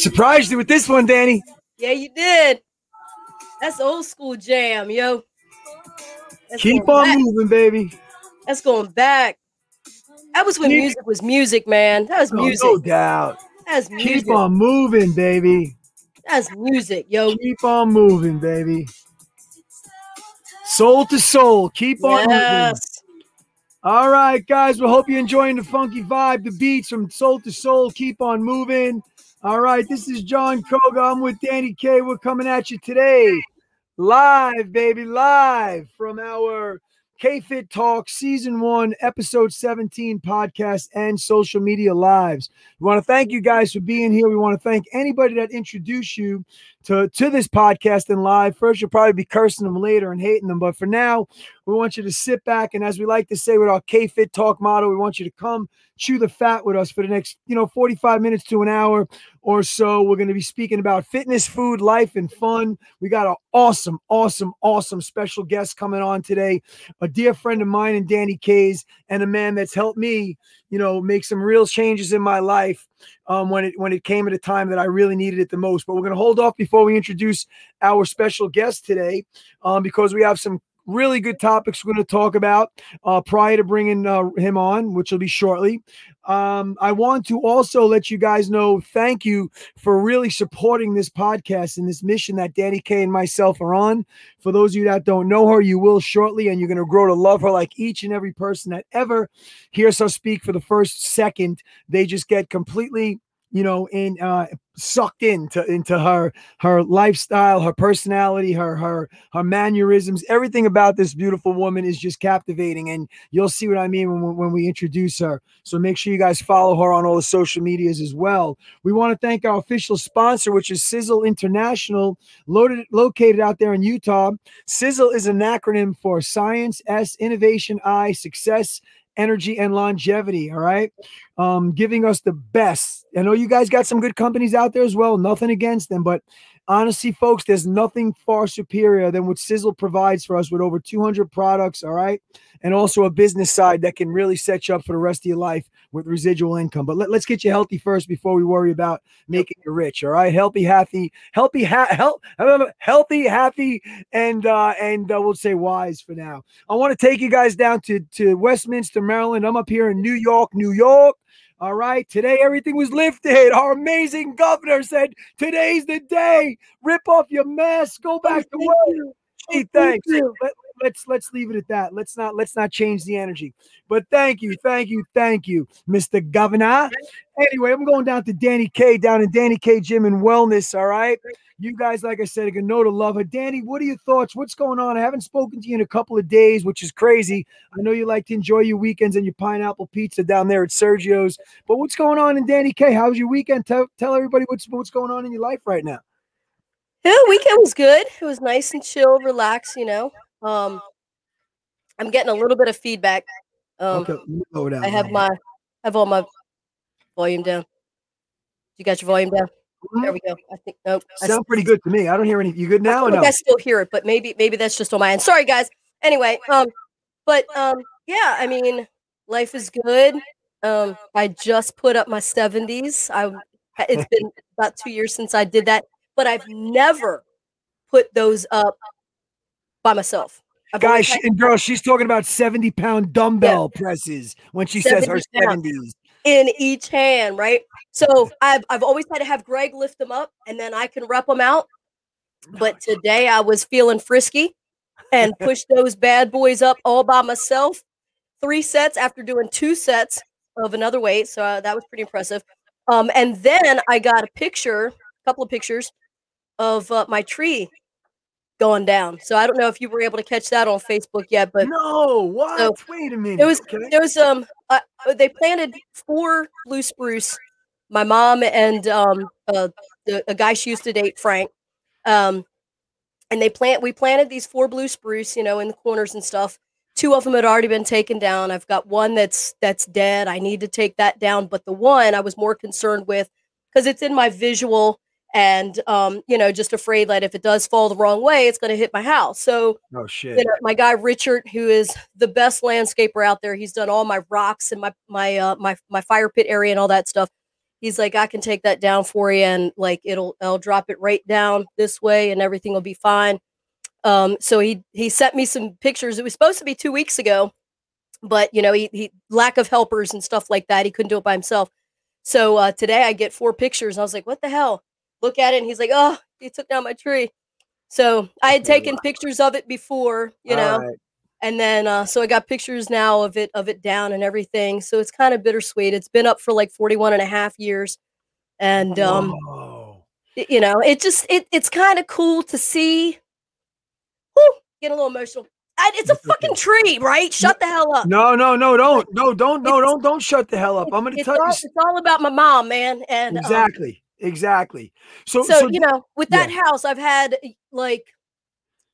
Surprised you with this one, Dani. Yeah, you did. That's old school jam, yo. That's Keep on back. moving, baby. That's going back. That was when music was music, man. That was oh, music. No, no doubt. That's music. Keep on moving, baby. That's music, yo. Keep on moving, baby. Soul to soul. Keep on yes. moving. All right, guys. We hope you're enjoying the funky vibe, the beats from Soul II Soul. Keep on moving. All right, this is Jon Koga. I'm with Dani K. We're coming at you today, live, baby, live from our K Fit Talk Season 1, Episode 17 podcast and social media lives. We want to thank you guys for being here. We want to thank anybody that introduced you to, to this podcast and live. First, you'll probably be cursing them later and hating them. But for now, we want you to sit back. And as we like to say with our K Fit Talk motto, we want you to come chew the fat with us for the next, you know, 45 minutes to an hour or so. We're going to be speaking about fitness, food, life, and fun. We got an awesome, awesome, awesome special guest coming on today. A dear friend of mine and Dani K's, and a man that's helped me, you know, make some real changes in my life um, when it when it came at a time that I really needed it the most. But we're going to hold off before we introduce our special guest today um, because we have some really good topics we're going to talk about uh, prior to bringing uh, him on, which will be shortly. Um, I want to also let you guys know thank you for really supporting this podcast and this mission that Dani K and myself are on. For those of you that don't know her, you will shortly, and you're going to grow to love her like each and every person that ever hears her speak for the first second. They just get completely you know, in uh, sucked into into her her lifestyle, her personality, her her her mannerisms. Everything about this beautiful woman is just captivating, and you'll see what I mean when, when we introduce her. So make sure you guys follow her on all the social medias as well. We want to thank our official sponsor, which is SISEL International, loaded, located out there in Utah. SISEL is an acronym for Science S Innovation I Success energy and longevity. All right. Um, giving us the best. I know you guys got some good companies out there as well. Nothing against them, but honestly, folks, there's nothing far superior than what SISEL provides for us with over 200 products. All right. And also a business side that can really set you up for the rest of your life with residual income. But let, us get you healthy first before we worry about making you rich. All right. Healthy, happy, healthy, ha- health, healthy, happy, and, uh, and uh, we'll say wise for now. I want to take you guys down to, to Westminster, Maryland. I'm up here in New York, New York. All right. Today, everything was lifted. Our amazing governor said, Today's the day. Rip off your mask. Go back to work. Hey, thanks. Let, let's let's leave it at that. Let's not let's not change the energy. But thank you, thank you, thank you, Mr. Governor. Anyway, I'm going down to Dani K down in Dani K Gym and Wellness. All right. You guys, like I said, are gonna know to love her. Dani, what are your thoughts? What's going on? I haven't spoken to you in a couple of days, which is crazy. I know you like to enjoy your weekends and your pineapple pizza down there at Sergio's. But what's going on in Dani K? How's your weekend? Tell, tell everybody what's what's going on in your life right now. Yeah, weekend was good. It was nice and chill, relaxed, you know. Um I'm getting a little bit of feedback. Um okay, I have my I have all my volume down. You got your volume down? Mm-hmm. There we go. I think nope. Sound pretty good to me. I don't hear any. You good now? I, no? I still hear it, but maybe maybe that's just on my end. Sorry, guys. Anyway, um, but um, yeah. I mean, life is good. Um, I just put up my seventies. I it's been about two years since I did that, but I've never put those up by myself. I've Guys, and girls, she's talking about 70 pound dumbbell yeah. presses when she says her 70s in each hand, right? So I've I've always had to have Greg lift them up and then I can rep them out. But today I was feeling frisky and pushed those bad boys up all by myself. Three sets after doing two sets of another weight, so uh, that was pretty impressive. Um, and then I got a picture, a couple of pictures of uh, my tree going down. So I don't know if you were able to catch that on Facebook yet, but no. What? So Wait a minute. It was okay. there was um uh, they planted four blue spruce. My mom and um uh, the, a guy she used to date, Frank, um, and they plant we planted these four blue spruce, you know, in the corners and stuff. Two of them had already been taken down. I've got one that's that's dead. I need to take that down, but the one I was more concerned with because it's in my visual and um, you know, just afraid that if it does fall the wrong way, it's going to hit my house. So, oh shit, you know, my guy Richard, who is the best landscaper out there, he's done all my rocks and my my uh, my my fire pit area and all that stuff. he's like, I can take that down for you, and like it'll I'll drop it right down this way, and everything will be fine. Um, so he he sent me some pictures. It was supposed to be two weeks ago, but you know he, he lack of helpers and stuff like that. He couldn't do it by himself. So uh, today I get four pictures. I was like, what the hell? Look at it, and he's like, oh, he took down my tree. So I had taken pictures of it before, you know, right. and then uh, so I got pictures now of it of it down and everything. So it's kind of bittersweet. It's been up for like 41 and a half years, and um, you know, it just it it's kind of cool to see. Whew, get a little emotional. it's a fucking tree, right? Shut the hell up. No, no, no, don't, no, don't, no, don't, don't shut the hell up. I'm gonna tell all, you. It's all about my mom, man, and um, exactly. Um, exactly. So, so, so, you know, with that yeah. house, I've had like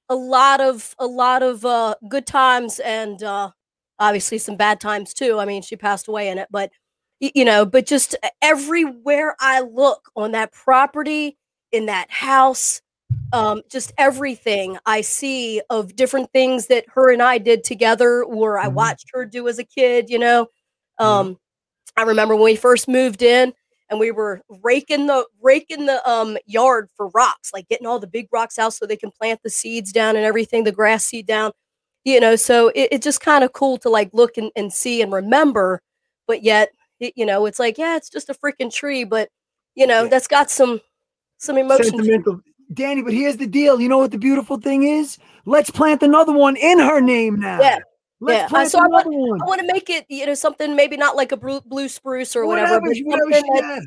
a lot of a lot of uh, good times and uh, obviously some bad times too. I mean, she passed away in it, but you know, but just everywhere I look on that property, in that house, um, just everything I see of different things that her and I did together, or I mm-hmm. watched her do as a kid. You know, um. I remember when we first moved in and we were raking the raking the um yard for rocks, like getting all the big rocks out so they can plant the seeds down and everything, the grass seed down. You know, so it, it's just kind of cool to like look and, and see and remember, but yet it, you know, it's like, yeah, it's just a freaking tree, but you know, yeah. that's got some some emotion. Dani, but here's the deal. You know what the beautiful thing is? Let's plant another one in her name now. Yeah. Let's yeah, uh, so I want, I want to make it, you know, something maybe not like a blue, blue spruce or whatever, whatever but something that,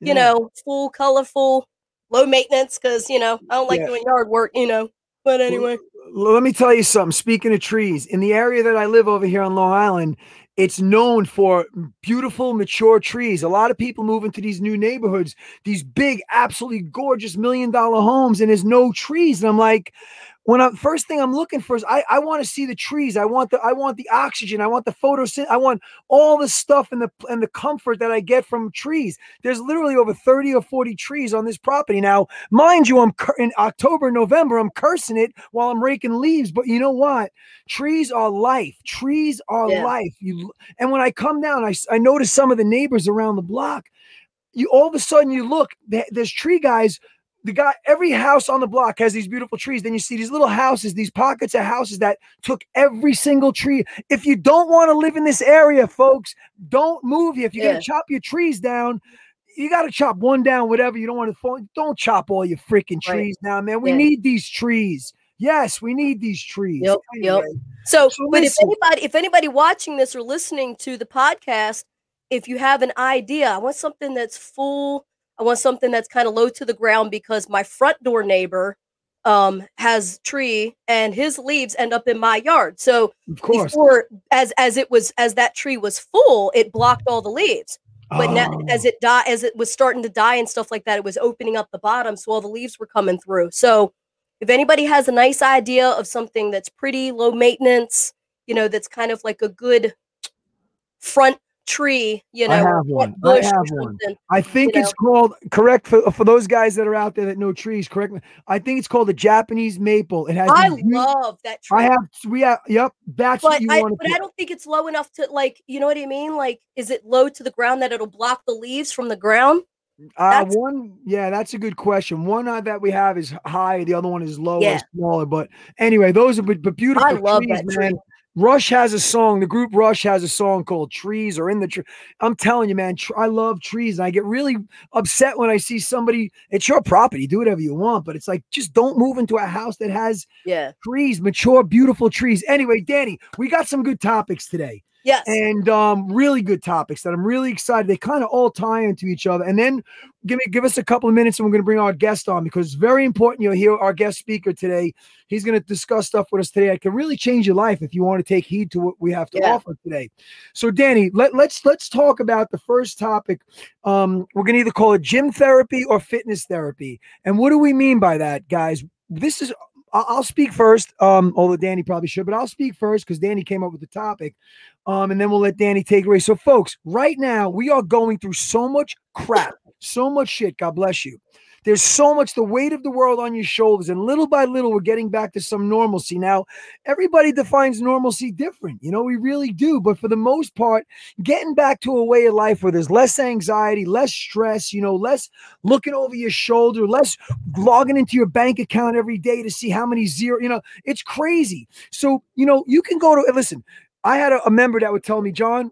yeah. you know, full, colorful, low maintenance. Because you know, I don't like yeah. doing yard work, you know. But anyway, well, let me tell you something. Speaking of trees, in the area that I live over here on Long Island, it's known for beautiful, mature trees. A lot of people move into these new neighborhoods, these big, absolutely gorgeous million dollar homes, and there's no trees. And I'm like, when I'm first thing I'm looking for is I, I want to see the trees. I want the I want the oxygen. I want the photosynthesis. I want all the stuff and the and the comfort that I get from trees. There's literally over 30 or 40 trees on this property. Now, mind you, I'm in October, November, I'm cursing it while I'm raking leaves. But you know what? Trees are life. Trees are yeah. life. You and when I come down, I, I notice some of the neighbors around the block. You all of a sudden you look, there's tree guys the guy every house on the block has these beautiful trees then you see these little houses these pockets of houses that took every single tree if you don't want to live in this area folks don't move here if you're yeah. gonna chop your trees down you got to chop one down whatever you don't want to fall don't chop all your freaking trees right. now man we yeah. need these trees yes we need these trees yep, anyway. yep. so, so but if anybody if anybody watching this or listening to the podcast if you have an idea i want something that's full I want something that's kind of low to the ground because my front door neighbor um has tree and his leaves end up in my yard. So of course before as as it was as that tree was full, it blocked all the leaves. But oh. now as it die as it was starting to die and stuff like that, it was opening up the bottom so all the leaves were coming through. So if anybody has a nice idea of something that's pretty low maintenance, you know, that's kind of like a good front tree, you know. I have one. I have one. I think it's know. called correct for, for those guys that are out there that know trees. Correct me. I think it's called a Japanese maple. It has. I love that tree. I have. We have. Yep. That's but what you I, want. But. I don't think it's low enough to like. You know what I mean? Like, is it low to the ground that it'll block the leaves from the ground? Uh, one, yeah, that's a good question. One uh, that we have is high, the other one is low yeah. smaller. But anyway, those are but, but beautiful. I love trees, that man. Rush has a song. The group Rush has a song called "Trees Are in the Tree." I'm telling you, man, tr- I love trees, and I get really upset when I see somebody. It's your property, do whatever you want, but it's like just don't move into a house that has yeah trees, mature, beautiful trees. Anyway, Dani, we got some good topics today. Yes. And um, really good topics that I'm really excited. They kind of all tie into each other. And then give me give us a couple of minutes and we're going to bring our guest on because it's very important you'll hear our guest speaker today. He's going to discuss stuff with us today that can really change your life if you want to take heed to what we have to yeah. offer today. So Dani, let, let's let's talk about the first topic. Um, we're going to either call it gym therapy or fitness therapy. And what do we mean by that, guys? This is I'll speak first, um, although Dani probably should, but I'll speak first because Dani came up with the topic. Um, and then we'll let Dani take it away. So, folks, right now we are going through so much crap, so much shit. God bless you. There's so much the weight of the world on your shoulders, and little by little, we're getting back to some normalcy. Now, everybody defines normalcy different, you know, we really do. But for the most part, getting back to a way of life where there's less anxiety, less stress, you know, less looking over your shoulder, less logging into your bank account every day to see how many zero, you know, it's crazy. So, you know, you can go to listen. I had a, a member that would tell me, Jon,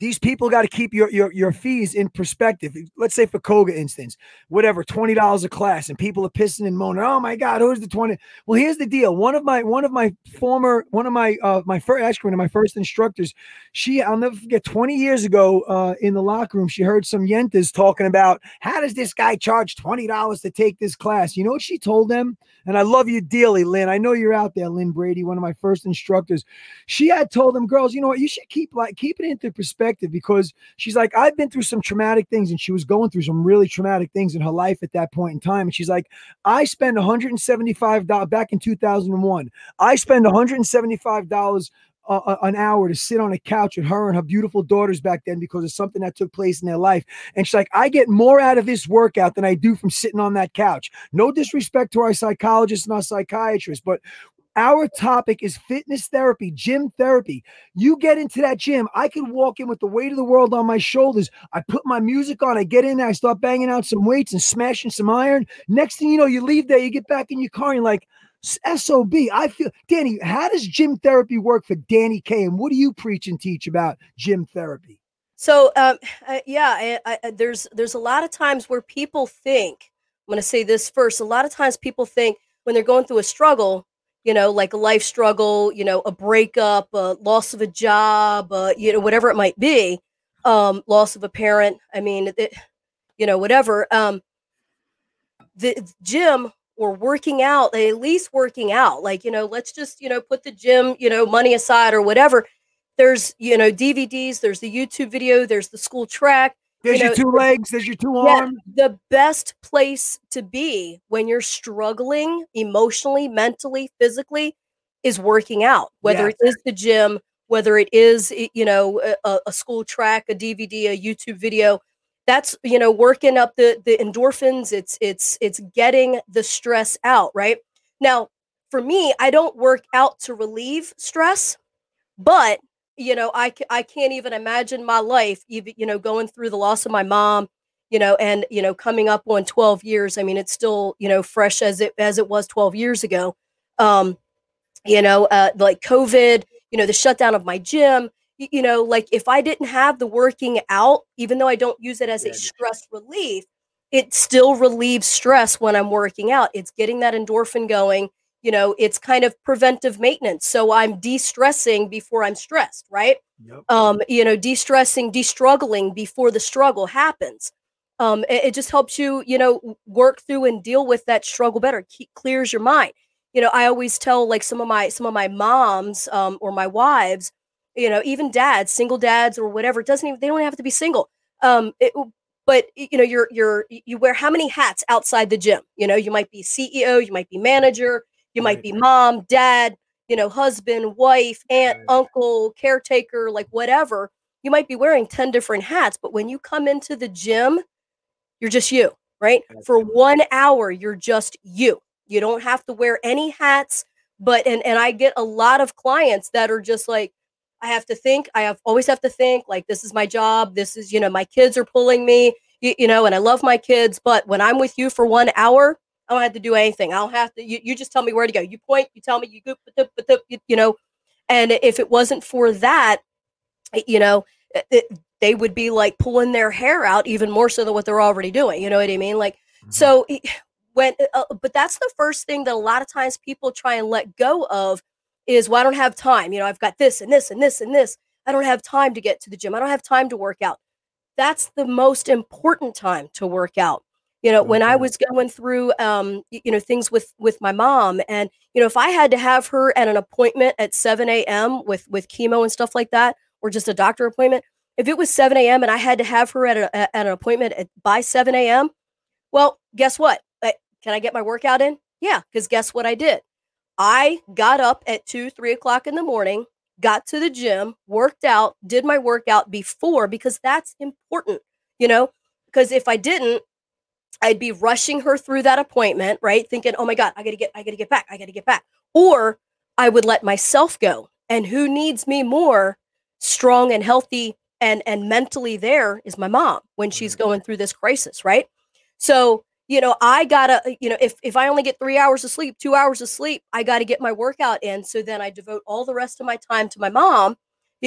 these people got to keep your, your your fees in perspective. Let's say for Koga instance, whatever, twenty dollars a class, and people are pissing and moaning. Oh my God, who's the twenty? Well, here's the deal. One of my one of my former one of my uh my first actually one of my first instructors, she I'll never forget. Twenty years ago, uh, in the locker room, she heard some yentas talking about how does this guy charge twenty dollars to take this class? You know what she told them? And I love you dearly, Lynn. I know you're out there, Lynn Brady, one of my first instructors. She had told them, girls, you know what? You should keep like keep it into perspective perspective because she's like, I've been through some traumatic things, and she was going through some really traumatic things in her life at that point in time. And she's like, I spend $175 back in 2001. I spend $175 uh, an hour to sit on a couch with her and her beautiful daughters back then because of something that took place in their life. And she's like, I get more out of this workout than I do from sitting on that couch. No disrespect to our psychologists and our psychiatrists, but our topic is fitness therapy, gym therapy. You get into that gym, I can walk in with the weight of the world on my shoulders. I put my music on, I get in there, I start banging out some weights and smashing some iron. Next thing you know, you leave there, you get back in your car, and you're like, SOB. I feel, Dani, how does gym therapy work for Dani K? And what do you preach and teach about gym therapy? So, um, uh, yeah, I, I, there's there's a lot of times where people think. I'm going to say this first. A lot of times people think when they're going through a struggle, you know, like a life struggle, you know, a breakup, a loss of a job, uh, you know, whatever it might be, um, loss of a parent. I mean, it, you know, whatever. Um, the gym or working out, at least working out, like, you know, let's just, you know, put the gym, you know, money aside or whatever. There's, you know, DVDs, there's the YouTube video, there's the school track, there's you know, your two legs, there's your two arms. The best place to be when you're struggling emotionally, mentally, physically is working out, whether it is the gym, whether it is, you know, a, a, school track, a DVD, a YouTube video. That's, you know, working up the the endorphins. It's it's it's getting the stress out, right? Now, for me, I don't work out to relieve stress, but you know, I, I can't even imagine my life, even, you know, going through the loss of my mom, you know, and, you know, coming up on 12 years. I mean, it's still, you know, fresh as it, as it was 12 years ago. Um, you know, uh, like COVID, you know, the shutdown of my gym, you, you know, like if I didn't have the working out, even though I don't use it as a stress relief, it still relieves stress when I'm working out. It's getting that endorphin going you know it's kind of preventive maintenance. So i'm de-stressing before i'm stressed right? Yep. um you know de-stressing de-struggling before the struggle happens. Um it, it, just helps you you know work through and deal with that struggle better. Keep, clears your mind. You know i always tell like some of my some of my moms um or my wives you know even dads single dads or whatever it doesn't even they don't have to be single. Um it, but you know you're you're you wear how many hats outside the gym? You know you might be ceo you might be manager you might be mom, dad, you know, husband, wife, aunt, uncle, caretaker, like whatever. You might be wearing 10 different hats, but when you come into the gym, you're just you, right? For one hour, you're just you. You don't have to wear any hats. But and and I get a lot of clients that are just like, I have to think. I have always have to think like this is my job. This is, you know, my kids are pulling me, you, you know, and I love my kids. But when I'm with you for one hour, I don't have to do anything. I don't have to. You, you just tell me where to go. You point. You tell me. You go. You know, and if it wasn't for that, you know, it, they would be like pulling their hair out even more so than what they're already doing. You know what I mean? Like, mm-hmm. so when, uh, but that's the first thing that a lot of times people try and let go of is, well, I don't have time. You know, I've got this and this and this and this. I don't have time to get to the gym. I don't have time to work out. That's the most important time to work out you know when i was going through um you know things with with my mom and you know if i had to have her at an appointment at 7 a.m with with chemo and stuff like that or just a doctor appointment if it was 7 a.m and i had to have her at, a, at an appointment at, by 7 a.m well guess what? Can i get my workout in? Yeah because guess what i did? I got up at 2 3 o'clock in the morning got to the gym worked out did my workout before because that's important you know because if i didn't I'd be rushing her through that appointment, right? Thinking, "Oh my god, I got to get I got to get back. I got to get back." Or I would let myself go. And who needs me more strong and healthy and and mentally there is my mom when she's mm-hmm. going through this crisis, right? So, you know, I got to you know, if if I only get 3 hours of sleep, 2 hours of sleep, I got to get my workout in so then I devote all the rest of my time to my mom,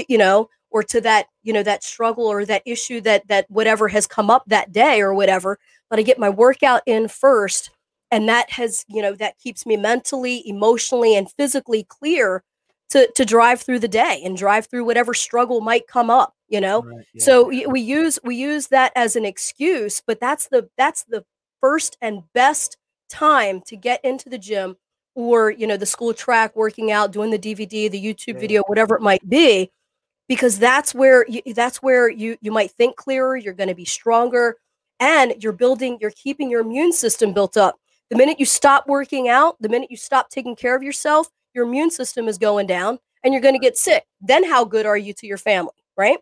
you know, or to that, you know, that struggle or that issue that that whatever has come up that day or whatever, but I get my workout in first and that has, you know, that keeps me mentally, emotionally and physically clear to to drive through the day and drive through whatever struggle might come up you know right, yeah. so we use we use that as an excuse but that's the that's the first and best time to get into the gym or you know the school track working out doing the dvd the youtube yeah. video whatever it might be because that's where you, that's where you you might think clearer you're going to be stronger and you're building you're keeping your immune system built up the minute you stop working out the minute you stop taking care of yourself your immune system is going down and you're going to get sick. Then how good are you to your family, right?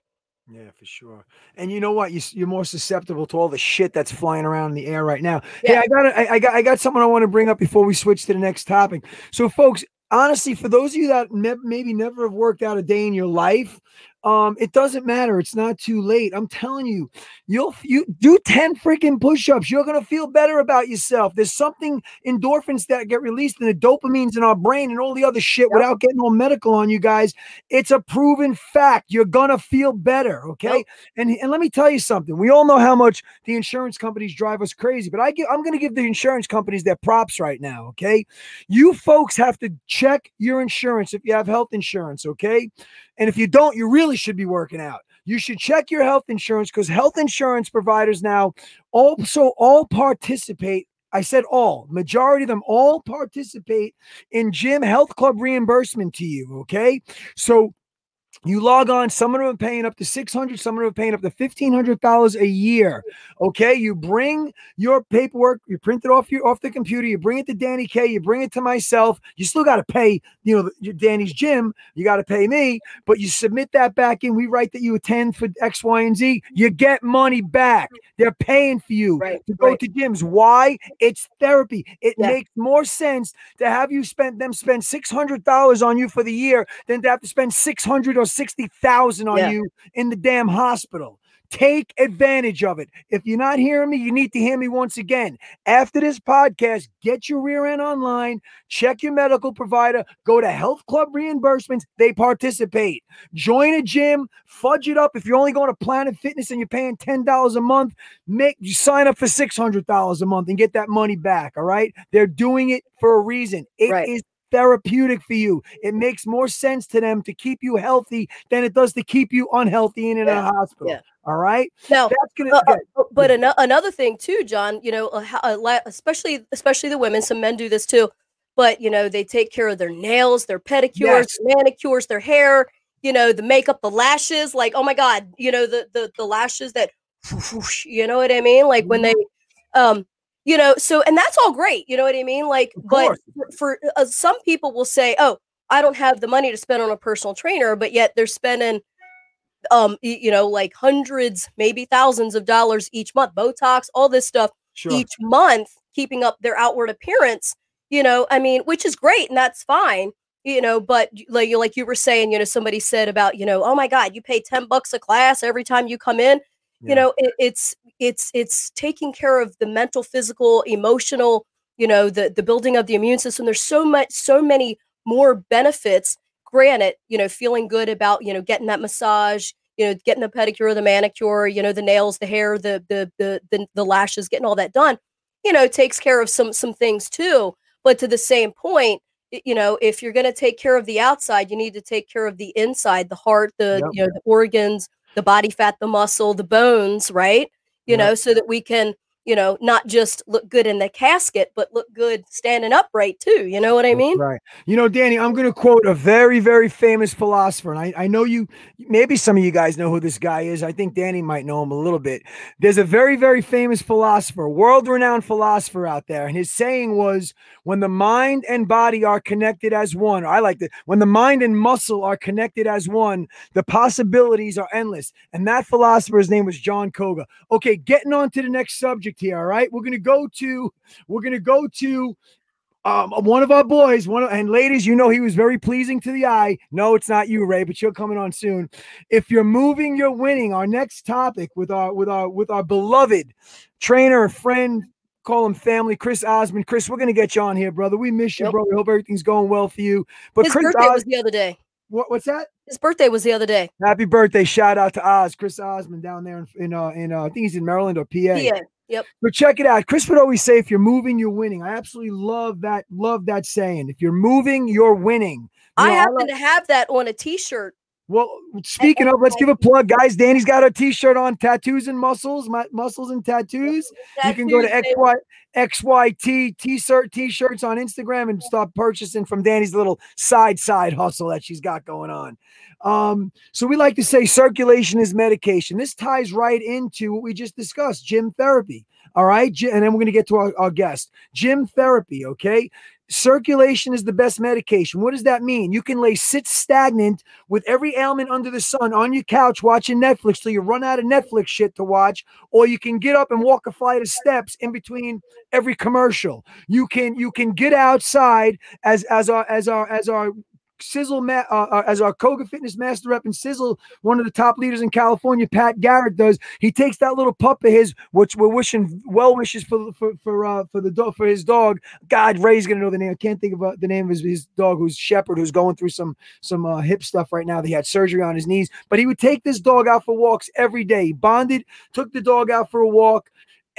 Yeah, for sure. And you know what? You, are more susceptible to all the shit that's flying around in the air right now. Yeah. Hey, I got I, I got I got someone I want to bring up before we switch to the next topic. So, folks, honestly, for those of you that ne- maybe never have worked out a day in your life, um, it doesn't matter. It's not too late. I'm telling you, you'll you do 10 freaking push-ups. You're gonna feel better about yourself. There's something endorphins that get released and the dopamines in our brain and all the other shit yep. without getting all medical on you guys. It's a proven fact. You're gonna feel better. Okay. Yep. And, and let me tell you something. We all know how much the insurance companies drive us crazy, but I give I'm gonna give the insurance companies their props right now. Okay. You folks have to check your insurance if you have health insurance, okay? And if you don't, you really should be working out. You should check your health insurance because health insurance providers now also all participate. I said all, majority of them all participate in gym health club reimbursement to you. Okay. So you log on, some of them are paying up to 600, some of them are paying up to $1,500 a year. Okay. You bring your paperwork, you print it off your off the computer, you bring it to Dani K, you bring it to myself. You still got to pay, you know, your Dani's gym, you got to pay me, but you submit that back in. We write that you attend for X, Y, and Z. You get money back. They're paying for you right, to go right. to gyms. Why? It's therapy. It yeah. makes more sense to have you spend them spend $600 on you for the year than to have to spend 600 or 60,000 on yeah. you in the damn hospital. Take advantage of it. If you're not hearing me, you need to hear me once again. After this podcast, get your rear end online, check your medical provider, go to Health Club reimbursements. They participate. Join a gym, fudge it up. If you're only going to Planet Fitness and you're paying $10 a month, make you sign up for $600 a month and get that money back. All right. They're doing it for a reason. It right. is therapeutic for you. It makes more sense to them to keep you healthy than it does to keep you unhealthy and in yeah. a hospital. Yeah. All right. Now, That's gonna, uh, uh, but yeah. an- another thing too, Jon. You know, uh, especially especially the women. Some men do this too, but you know they take care of their nails, their pedicures, yes. manicures, their hair. You know, the makeup, the lashes. Like, oh my god, you know the the the lashes that, you know what I mean? Like when mm-hmm. they, um, you know so and that's all great you know what i mean? Like but for, uh, some people will say oh i don't have the money to spend on a personal trainer but yet they're spending um you know like hundreds maybe thousands of dollars each month botox all this stuff sure. each month keeping up their outward appearance you know i mean which is great and that's fine you know but like you like you were saying you know somebody said about you know oh my god you pay 10 bucks a class every time you come in yeah. you know it, it's it's it's taking care of the mental physical emotional you know the the building of the immune system there's so much so many more benefits granted you know feeling good about you know getting that massage you know getting the pedicure the manicure you know the nails the hair the the the the, the lashes getting all that done you know takes care of some some things too but to the same point you know if you're going to take care of the outside you need to take care of the inside the heart the yep. you know the organs the body fat the muscle the bones right? You know, so that we can, you know, not just look good in the casket, but look good standing upright too. You know what I mean? Right. You know, Dani, I'm going to quote a very, very famous philosopher. And I, I know you, maybe some of you guys know who this guy is. I think Dani might know him a little bit. There's a very, very famous philosopher, world renowned philosopher out there. And his saying was, when the mind and body are connected as one, I like that. When the mind and muscle are connected as one, the possibilities are endless. And that philosopher's name was Jon Koga. Okay, getting on to the next subject here. All right, we're gonna go to we're gonna go to um, one of our boys, one of, and ladies, you know he was very pleasing to the eye. No, it's not you, Ray, but you're coming on soon. If you're moving, you're winning. Our next topic with our with our with our beloved trainer, friend, call him family, Chris Osmond. Chris, we're gonna get you on here, brother. We miss you, Yep. bro. We hope everything's going well for you. But His Chris, birthday Os- was the other day. what, what's that? His birthday was the other day. Happy birthday! Shout out to Oz, Chris Osmond down there in, in uh in uh, I think he's in Maryland or PA. Yeah. But check it out. Chris would always say, "If you're moving, you're winning." I absolutely love that. Love that saying. If you're moving, you're winning. You I know, happen like- to have that on a T-shirt. well, speaking of, let's give a plug, guys. Dani's got a T-shirt on, tattoos and muscles, my, muscles and tattoos. You can go to Tattoos. XY, XYT T-shirt T-shirts on Instagram and start purchasing from Dani's little side side hustle that she's got going on. Um, so we like to say circulation is medication. This ties right into what we just discussed, gym therapy. All right, and then we're going to get to our, our guest. Gym therapy, okay? Circulation is the best medication. What does that mean? You can lay sit stagnant with every ailment under the sun on your couch watching Netflix till you run out of Netflix shit to watch, or you can get up and walk a flight of steps in between every commercial. You can you can get outside as as our as our as our SISEL ma- uh, uh, as our Koga Fitness Master Rep and SISEL, one of the top leaders in California, Pat Garrett does. He takes that little pup of his, which we're wishing well wishes for for for uh, for the dog for his dog. God, Ray's gonna know the name. I can't think of uh, the name of his, his dog, who's Shepherd, who's going through some some uh, hip stuff right now. That he had surgery on his knees, but he would take this dog out for walks every day. He bonded, took the dog out for a walk.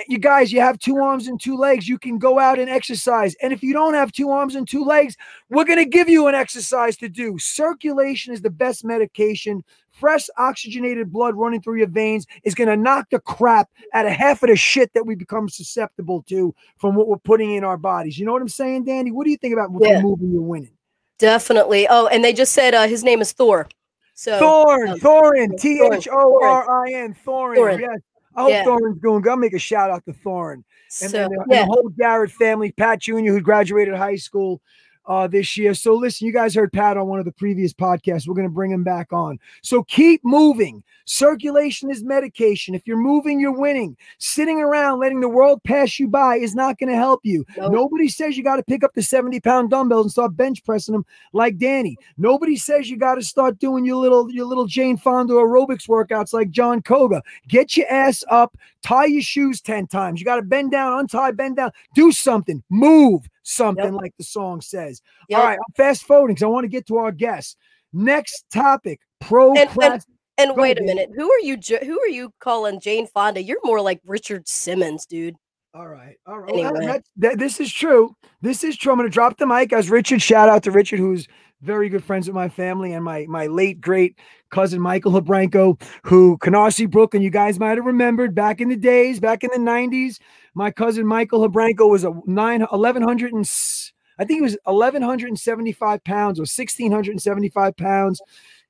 You guys, you have two arms and two legs. You can go out and exercise. And if you don't have two arms and two legs, we're going to give you an exercise to do. Circulation is the best medication. Fresh oxygenated blood running through your veins is going to knock the crap out of half of the shit that we become susceptible to from what we're putting in our bodies. You know what I'm saying, Dani? What do you think about if Yeah. you're you're winning? Definitely. Oh, and they just said uh, his name is Thor. So Thorn, um, Thorin, Thorin, H O R I N, Thorin. Thorin. Yes. I hope Yeah. Thorin's doing good. I'll make a shout out to Thorin. and, so then the, and the whole Garrett family, Pat Jr., who graduated high school uh, this year. So listen, you guys heard Pat on one of the previous podcasts. We're going to bring him back on. So keep moving. Circulation is medication. If you're moving, you're winning. Sitting around letting the world pass you by is not going to help you. Nope. Nobody says you got to pick up the 70 pound dumbbells and start bench pressing them like Dani. Nobody says you got to start doing your little your little Jane Fonda aerobics workouts like Jon Koga. Get your ass up, tie your shoes 10 times. You got to bend down, untie, bend down, do something, move something Yep. like the song says. Yep. All right, I'm fast forwarding because I want to get to our guest. Next topic: procrast. And Go wait ahead, a minute, who are you? Who are you calling Jane Fonda? You're more like Richard Simmons, dude. All right, all right. Well, that- that- this is true. This is true. I'm going to drop the mic as Richard. Shout out to Richard, who's very good friends with my family and my my late great cousin Michael Hebranko, who Canarsie Brooklyn. You guys might have remembered back in the days, back in the 90s. My cousin Michael Hebranko was a nine eleven hundred and I think he was 1,175 pounds or 1,675 pounds.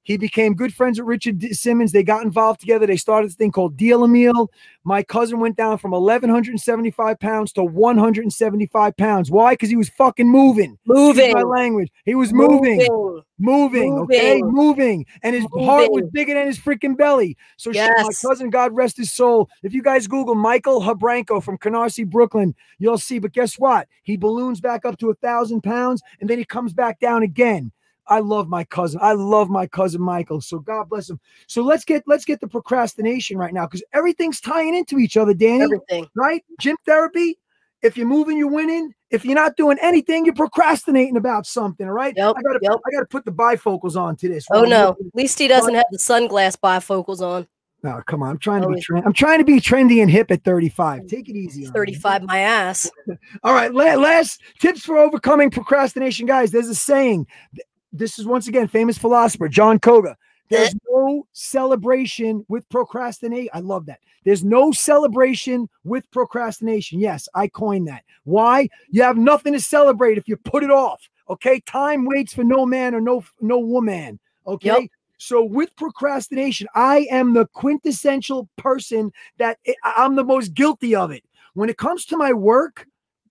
He became good friends with Richard Simmons. They got involved together. They started this thing called Deal a Meal. My cousin went down from 1,175 pounds to 175 pounds. Why? Because he was fucking moving. Moving, my language. He was moving, moving. moving, okay, Moving. moving, and his heart was bigger than his freaking belly. So shit, my cousin, God rest his soul. If you guys Google Michael Hebranko from Canarsie, Brooklyn, you'll see. But guess what? He balloons back up to a thousand pounds, and then he comes back down again. I love my cousin. I love my cousin Michael. So God bless him. So let's get let's get the procrastination right now because everything's tying into each other, Dani Everything. right? Gym therapy. If you're moving, you're winning. If you're not doing anything, you're procrastinating about something. All right. Yep, I gotta yep. I gotta put the bifocals on to this. Oh no, at least he doesn't have the sunglass bifocals on. No, come on. I'm trying to be trend. I'm trying to be trendy and hip at 35. Mm. Take it easy. on me. 35, my ass. All right. la- Last tips for overcoming procrastination, guys. There's a saying. Th- This is once again famous philosopher Jon Koga. There's no celebration with procrastinate. I love that. There's no celebration with procrastination. Yes, I coined that. Why? You have nothing to celebrate if you put it off. Okay. Time waits for no man or no no woman. Okay. Yep. So with procrastination, I am the quintessential person that eh, I- I'm the most guilty of it. When it comes to my work,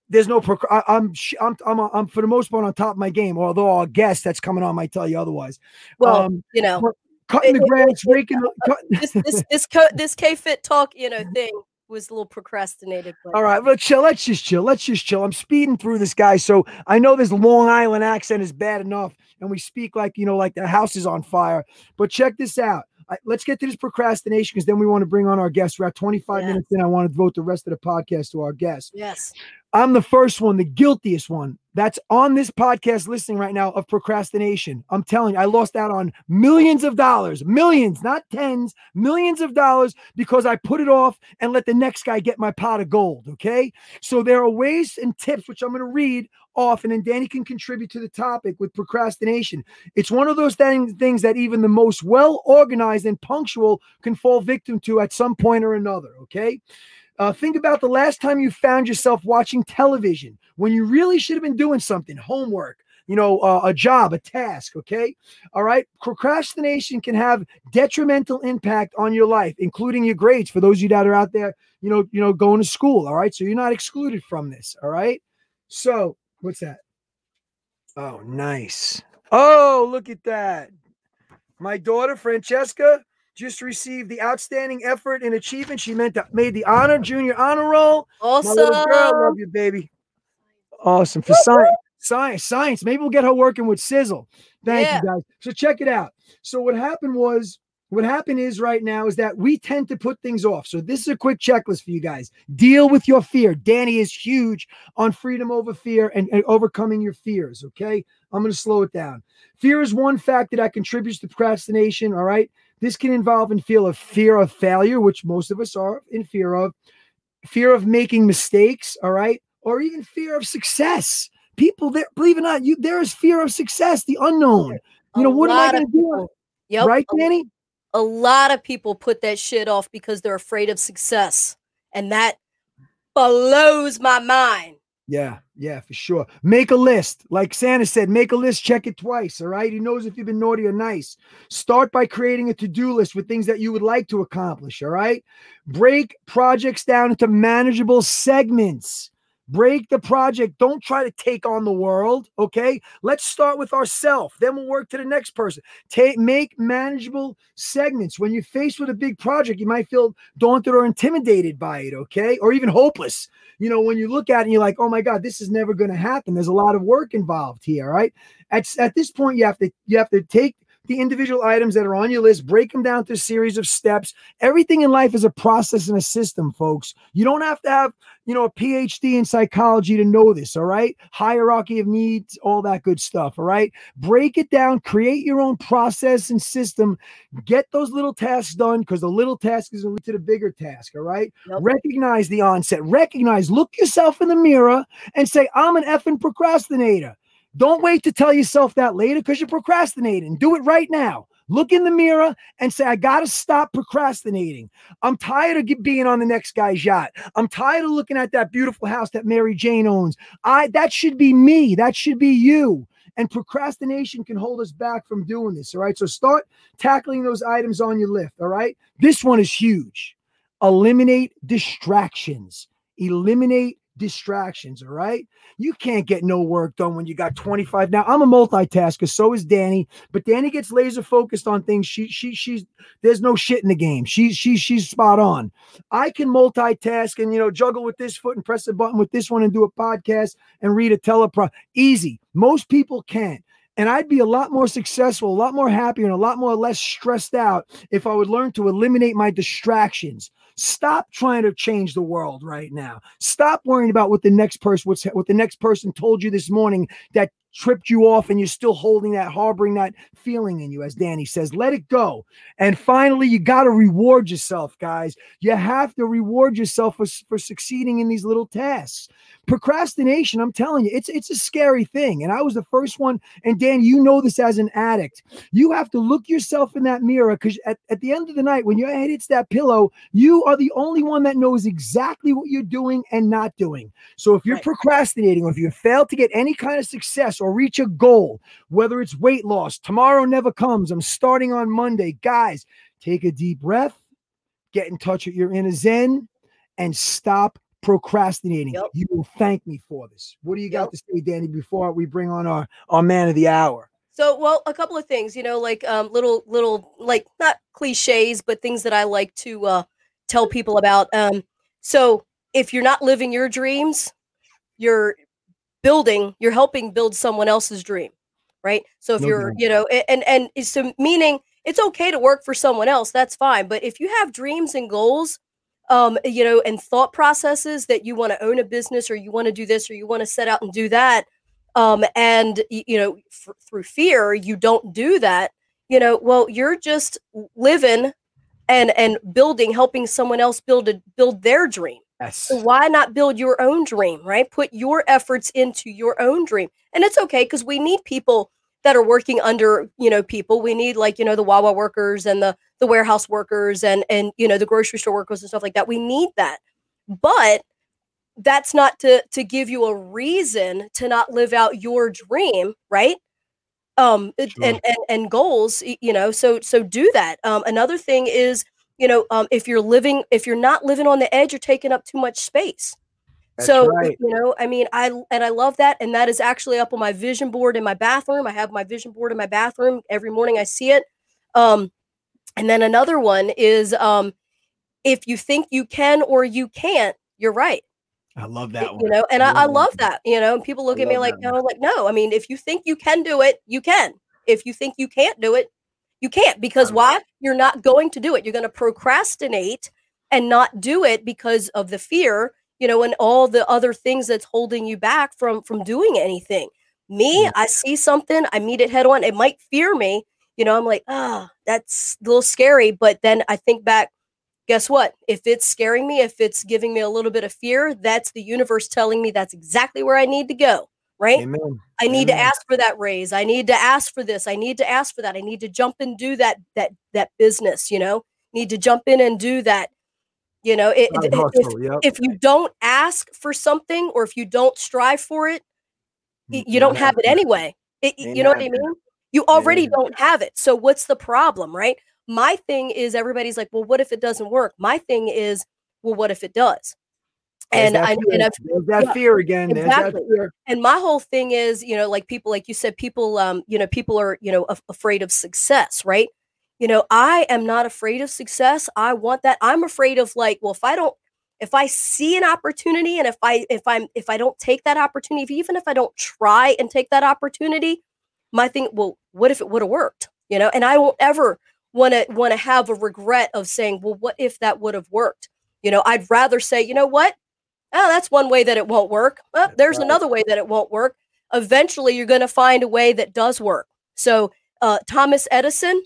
there's no proc- I, I'm, I'm I'm I'm for the most part on top of my game. Although our guest that's coming on might tell you otherwise. Well, um, you know, cutting the it- it- grass, it- raking. the- cut- this this this co- this K Fit talk, you know, thing. was a little procrastinated. But... All right, well, chill. Let's just chill. Let's just chill. I'm speeding through this guy, so I know this Long Island accent is bad enough, and we speak like you know, like the house is on fire. But check this out. I, let's get to this procrastination because then we want to bring on our guests. We're at 25 yes. minutes in. I want to devote the rest of the podcast to our guests. Yes. I'm the first one, the guiltiest one that's on this podcast listening right now of procrastination. I'm telling you, I lost out on millions of dollars, millions, not tens, millions of dollars because I put it off and let the next guy get my pot of gold. Okay. So there are ways and tips, which I'm going to read off, and then Dani can contribute to the topic with procrastination. It's one of those things, things that even the most well organized and punctual can fall victim to at some point or another. Okay. Uh, think about the last time you found yourself watching television when you really should have been doing something, homework, you know, uh, a job, a task. Okay. All right. Procrastination can have detrimental impact on your life, including your grades. For those of you that are out there, you know, you know, going to school. All right. So you're not excluded from this. All right. So what's that? Oh, nice. Oh, look at that. My daughter, Francesca, just received the outstanding effort and achievement. She meant to, made the honor junior honor roll. Awesome. My little girl, love you, baby. Awesome for science, science, science. Maybe we'll get her working with SISEL. Thank yeah. you guys. So check it out. So what happened was what happened is right now is that we tend to put things off. So this is a quick checklist for you guys. Deal with your fear. Dani is huge on freedom over fear and, and overcoming your fears. Okay. I'm going to slow it down. Fear is one factor that contributes to procrastination. All right. This can involve and feel a fear of failure, which most of us are in fear of, fear of making mistakes, all right, or even fear of success. People there, believe it or not, you there is fear of success, the unknown. You know, what am I going to do? Yep. Right, Dani? A lot of people put that shit off because they're afraid of success. And that blows my mind. Yeah, yeah, for sure. Make a list. Like Santa said, make a list, check it twice. All right. He knows if you've been naughty or nice. Start by creating a to do list with things that you would like to accomplish. All right. Break projects down into manageable segments. Break the project. Don't try to take on the world. Okay. Let's start with ourselves. Then we'll work to the next person. Take make manageable segments. When you're faced with a big project, you might feel daunted or intimidated by it. Okay. Or even hopeless. You know, when you look at it and you're like, oh my God, this is never going to happen. There's a lot of work involved here. Right. At, at this point, you have to you have to take the individual items that are on your list, break them down to a series of steps. Everything in life is a process and a system, folks. You don't have to have, you know, a PhD in psychology to know this, all right? Hierarchy of needs, all that good stuff, all right? Break it down, create your own process and system. Get those little tasks done because the little task is lead to the bigger task, all right? Yep. Recognize the onset, recognize, look yourself in the mirror and say, I'm an effing procrastinator. Don't wait to tell yourself that later because you're procrastinating. Do it right now. Look in the mirror and say, I got to stop procrastinating. I'm tired of being on the next guy's yacht. I'm tired of looking at that beautiful house that Mary Jane owns. I that should be me. That should be you. And procrastination can hold us back from doing this. All right. So start tackling those items on your list. All right. This one is huge. Eliminate distractions. Eliminate distractions. All right. You can't get no work done when you got 25. Now I'm a multitasker, so is Dani, but Dani gets laser focused on things. She she she's there's no shit in the game. She's she's she's spot on. I can multitask and you know juggle with this foot and press a button with this one and do a podcast and read a telepro. Easy. Most people can't. And I'd be a lot more successful, a lot more happier, and a lot more less stressed out if I would learn to eliminate my distractions. Stop trying to change the world right now. Stop worrying about what the next person what's what the next person told you this morning that tripped you off and you're still holding that, harboring that feeling in you, as Dani says. Let it go. And finally, you got to reward yourself, guys. You have to reward yourself for, for succeeding in these little tasks. Procrastination, I'm telling you, it's it's a scary thing. And I was the first one. And Dan, you know this as an addict. You have to look yourself in that mirror because at, at the end of the night, when your head hits that pillow, you are the only one that knows exactly what you're doing and not doing. So if you're right. procrastinating or if you fail to get any kind of success or reach a goal, whether it's weight loss, tomorrow never comes. I'm starting on Monday. Guys, take a deep breath, get in touch with your inner Zen, and stop procrastinating. Yep. You will thank me for this. What do you got yep. to say, Dani, before we bring on our, our man of the hour? So, well, a couple of things, you know, like um, little, little, like not cliches, but things that I like to uh, tell people about. Um, So if you're not living your dreams, you're building, you're helping build someone else's dream, right? So if you're, you know, and and so meaning it's okay to work for someone else, that's fine. But if you have dreams and goals, um, you know, and thought processes that you want to own a business or you want to do this or you want to set out and do that, um, and you know, f- through fear, you don't do that, you know, well, you're just living and and building, helping someone else build a build their dream. Yes. So why not build your own dream, right? Put your efforts into your own dream. And it's okay because we need people that are working under, you know, people. We need like, you know, the Wawa workers and the the warehouse workers and and you know, the grocery store workers and stuff like that. We need that. But that's not to to give you a reason to not live out your dream, right? Um sure. and, and and goals, you know. So so do that. Um another thing is you know, um, if you're living, if you're not living on the edge, you're taking up too much space. That's so right. you know, I mean, I and I love that, and that is actually up on my vision board in my bathroom. I have my vision board in my bathroom every morning. I see it. Um, and then another one is, um, if you think you can or you can't, you're right. I love that one. You know, and I, I, I love that. You know, and people look I at me like, no, like, no. I mean, if you think you can do it, you can. If you think you can't do it, you can't because why? You're not going to do it. You're going to procrastinate and not do it because of the fear, you know, and all the other things that's holding you back from from doing anything. Me, I see something, I meet it head on. It might fear me, you know. I'm like, ah, oh, that's a little scary. But then I think back, guess what? If it's scaring me, if it's giving me a little bit of fear, that's the universe telling me that's exactly where I need to go right? Amen. I need Amen. to ask for that raise. I need to ask for this. I need to ask for that. I need to jump and do that that that business, you know? Need to jump in and do that. You know, it, if, yep. if you don't ask for something or if you don't strive for it, mm, you don't have it anyway. It, you know what I mean? You already don't have it. So what's the problem, right? My thing is everybody's like, "Well, what if it doesn't work?" My thing is, "Well, what if it does?" And I and I've, There's that yeah, fear again. Exactly. Fear. And my whole thing is, you know, like people, like you said, people, um, you know, people are, you know, af- afraid of success, right? You know, I am not afraid of success. I want that. I'm afraid of like, well, if I don't, if I see an opportunity, and if I, if I'm, if I don't take that opportunity, even if I don't try and take that opportunity, my thing, well, what if it would have worked? You know, and I won't ever want to want to have a regret of saying, well, what if that would have worked? You know, I'd rather say, you know what, oh, that's one way that it won't work. Oh, there's right. another way that it won't work. Eventually, you're going to find a way that does work. So, uh, Thomas Edison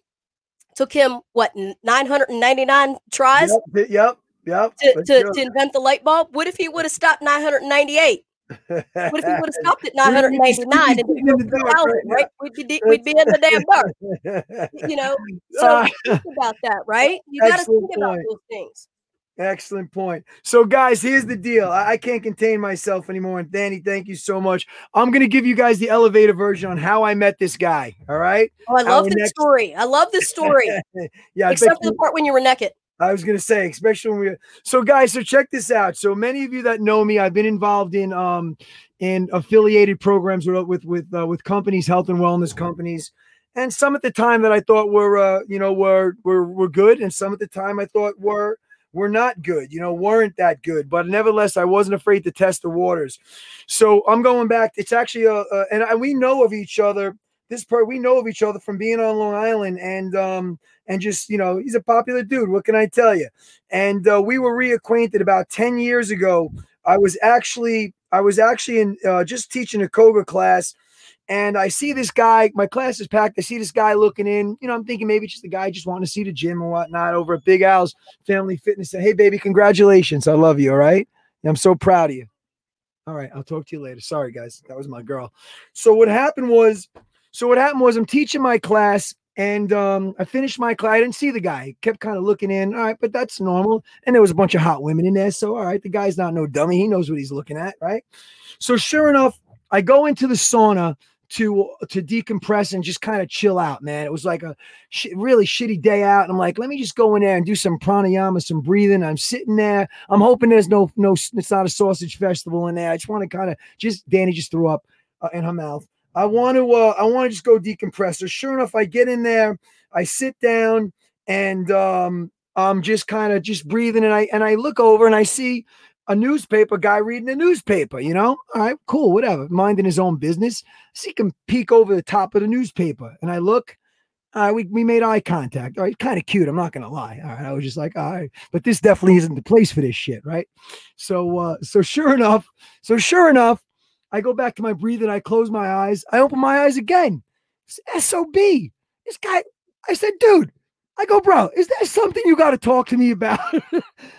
took him what 999 tries. Yep, yep, yep to, to, to, invent the light bulb. What if he would have stopped 998? what if he would have stopped at 999 and right? We'd be, we'd be in the damn dark. You know, so think about that, right? You got to think about those things. Excellent point. So, guys, here's the deal. I, can't contain myself anymore. And Dani, thank you so much. I'm going to give you guys the elevator version on how I met this guy. All right. Oh, I love the next... story. I love the story. yeah. Except for the part when you were naked. I was going to say, especially when we. So, guys, so check this out. So, many of you that know me, I've been involved in um in affiliated programs with with with, uh, with companies, health and wellness companies and some at the time that I thought were uh, you know were were were good, and some at the time I thought were were not good, you know, weren't that good. But nevertheless, I wasn't afraid to test the waters. So I'm going back. It's actually a, a and I, we know of each other. This part we know of each other from being on Long Island, and um, and just you know, he's a popular dude. What can I tell you? And uh, we were reacquainted about ten years ago. I was actually I was actually in uh, just teaching a Koga class and I see this guy, my class is packed. I see this guy looking in. You know, I'm thinking maybe just the guy just wanting to see the gym and whatnot over at Big Al's Family Fitness. Hey, baby, congratulations. I love you. All right. I'm so proud of you. All right. I'll talk to you later. Sorry, guys. That was my girl. So what happened was, so what happened was I'm teaching my class and um, I finished my class. I didn't see the guy. He kept kind of looking in. All right, but that's normal. And there was a bunch of hot women in there. So, all right, the guy's not no dummy. He knows what he's looking at, right? So, sure enough, I go into the sauna to to decompress and just kind of chill out, man. It was like a sh- really shitty day out, and I'm like, let me just go in there and do some pranayama, some breathing. I'm sitting there. I'm hoping there's no no. It's not a sausage festival in there. I just want to kind of just. Dani just threw up uh, in her mouth. I want to. Uh, I want to just go decompress. So sure enough, I get in there. I sit down, and um, I'm just kind of just breathing, and I and I look over and I see a newspaper guy reading a newspaper, you know? All right, cool, whatever. Minding his own business. See him peek over the top of the newspaper. And I look, uh, we, we made eye contact. All right, kind of cute. I'm not gonna lie. All right. I was just like, all right, but this definitely isn't the place for this shit, right? So uh, so sure enough, so sure enough, I go back to my breathing, I close my eyes, I open my eyes again. SOB. This guy, I said, dude, I go, bro, is there something you got to talk to me about?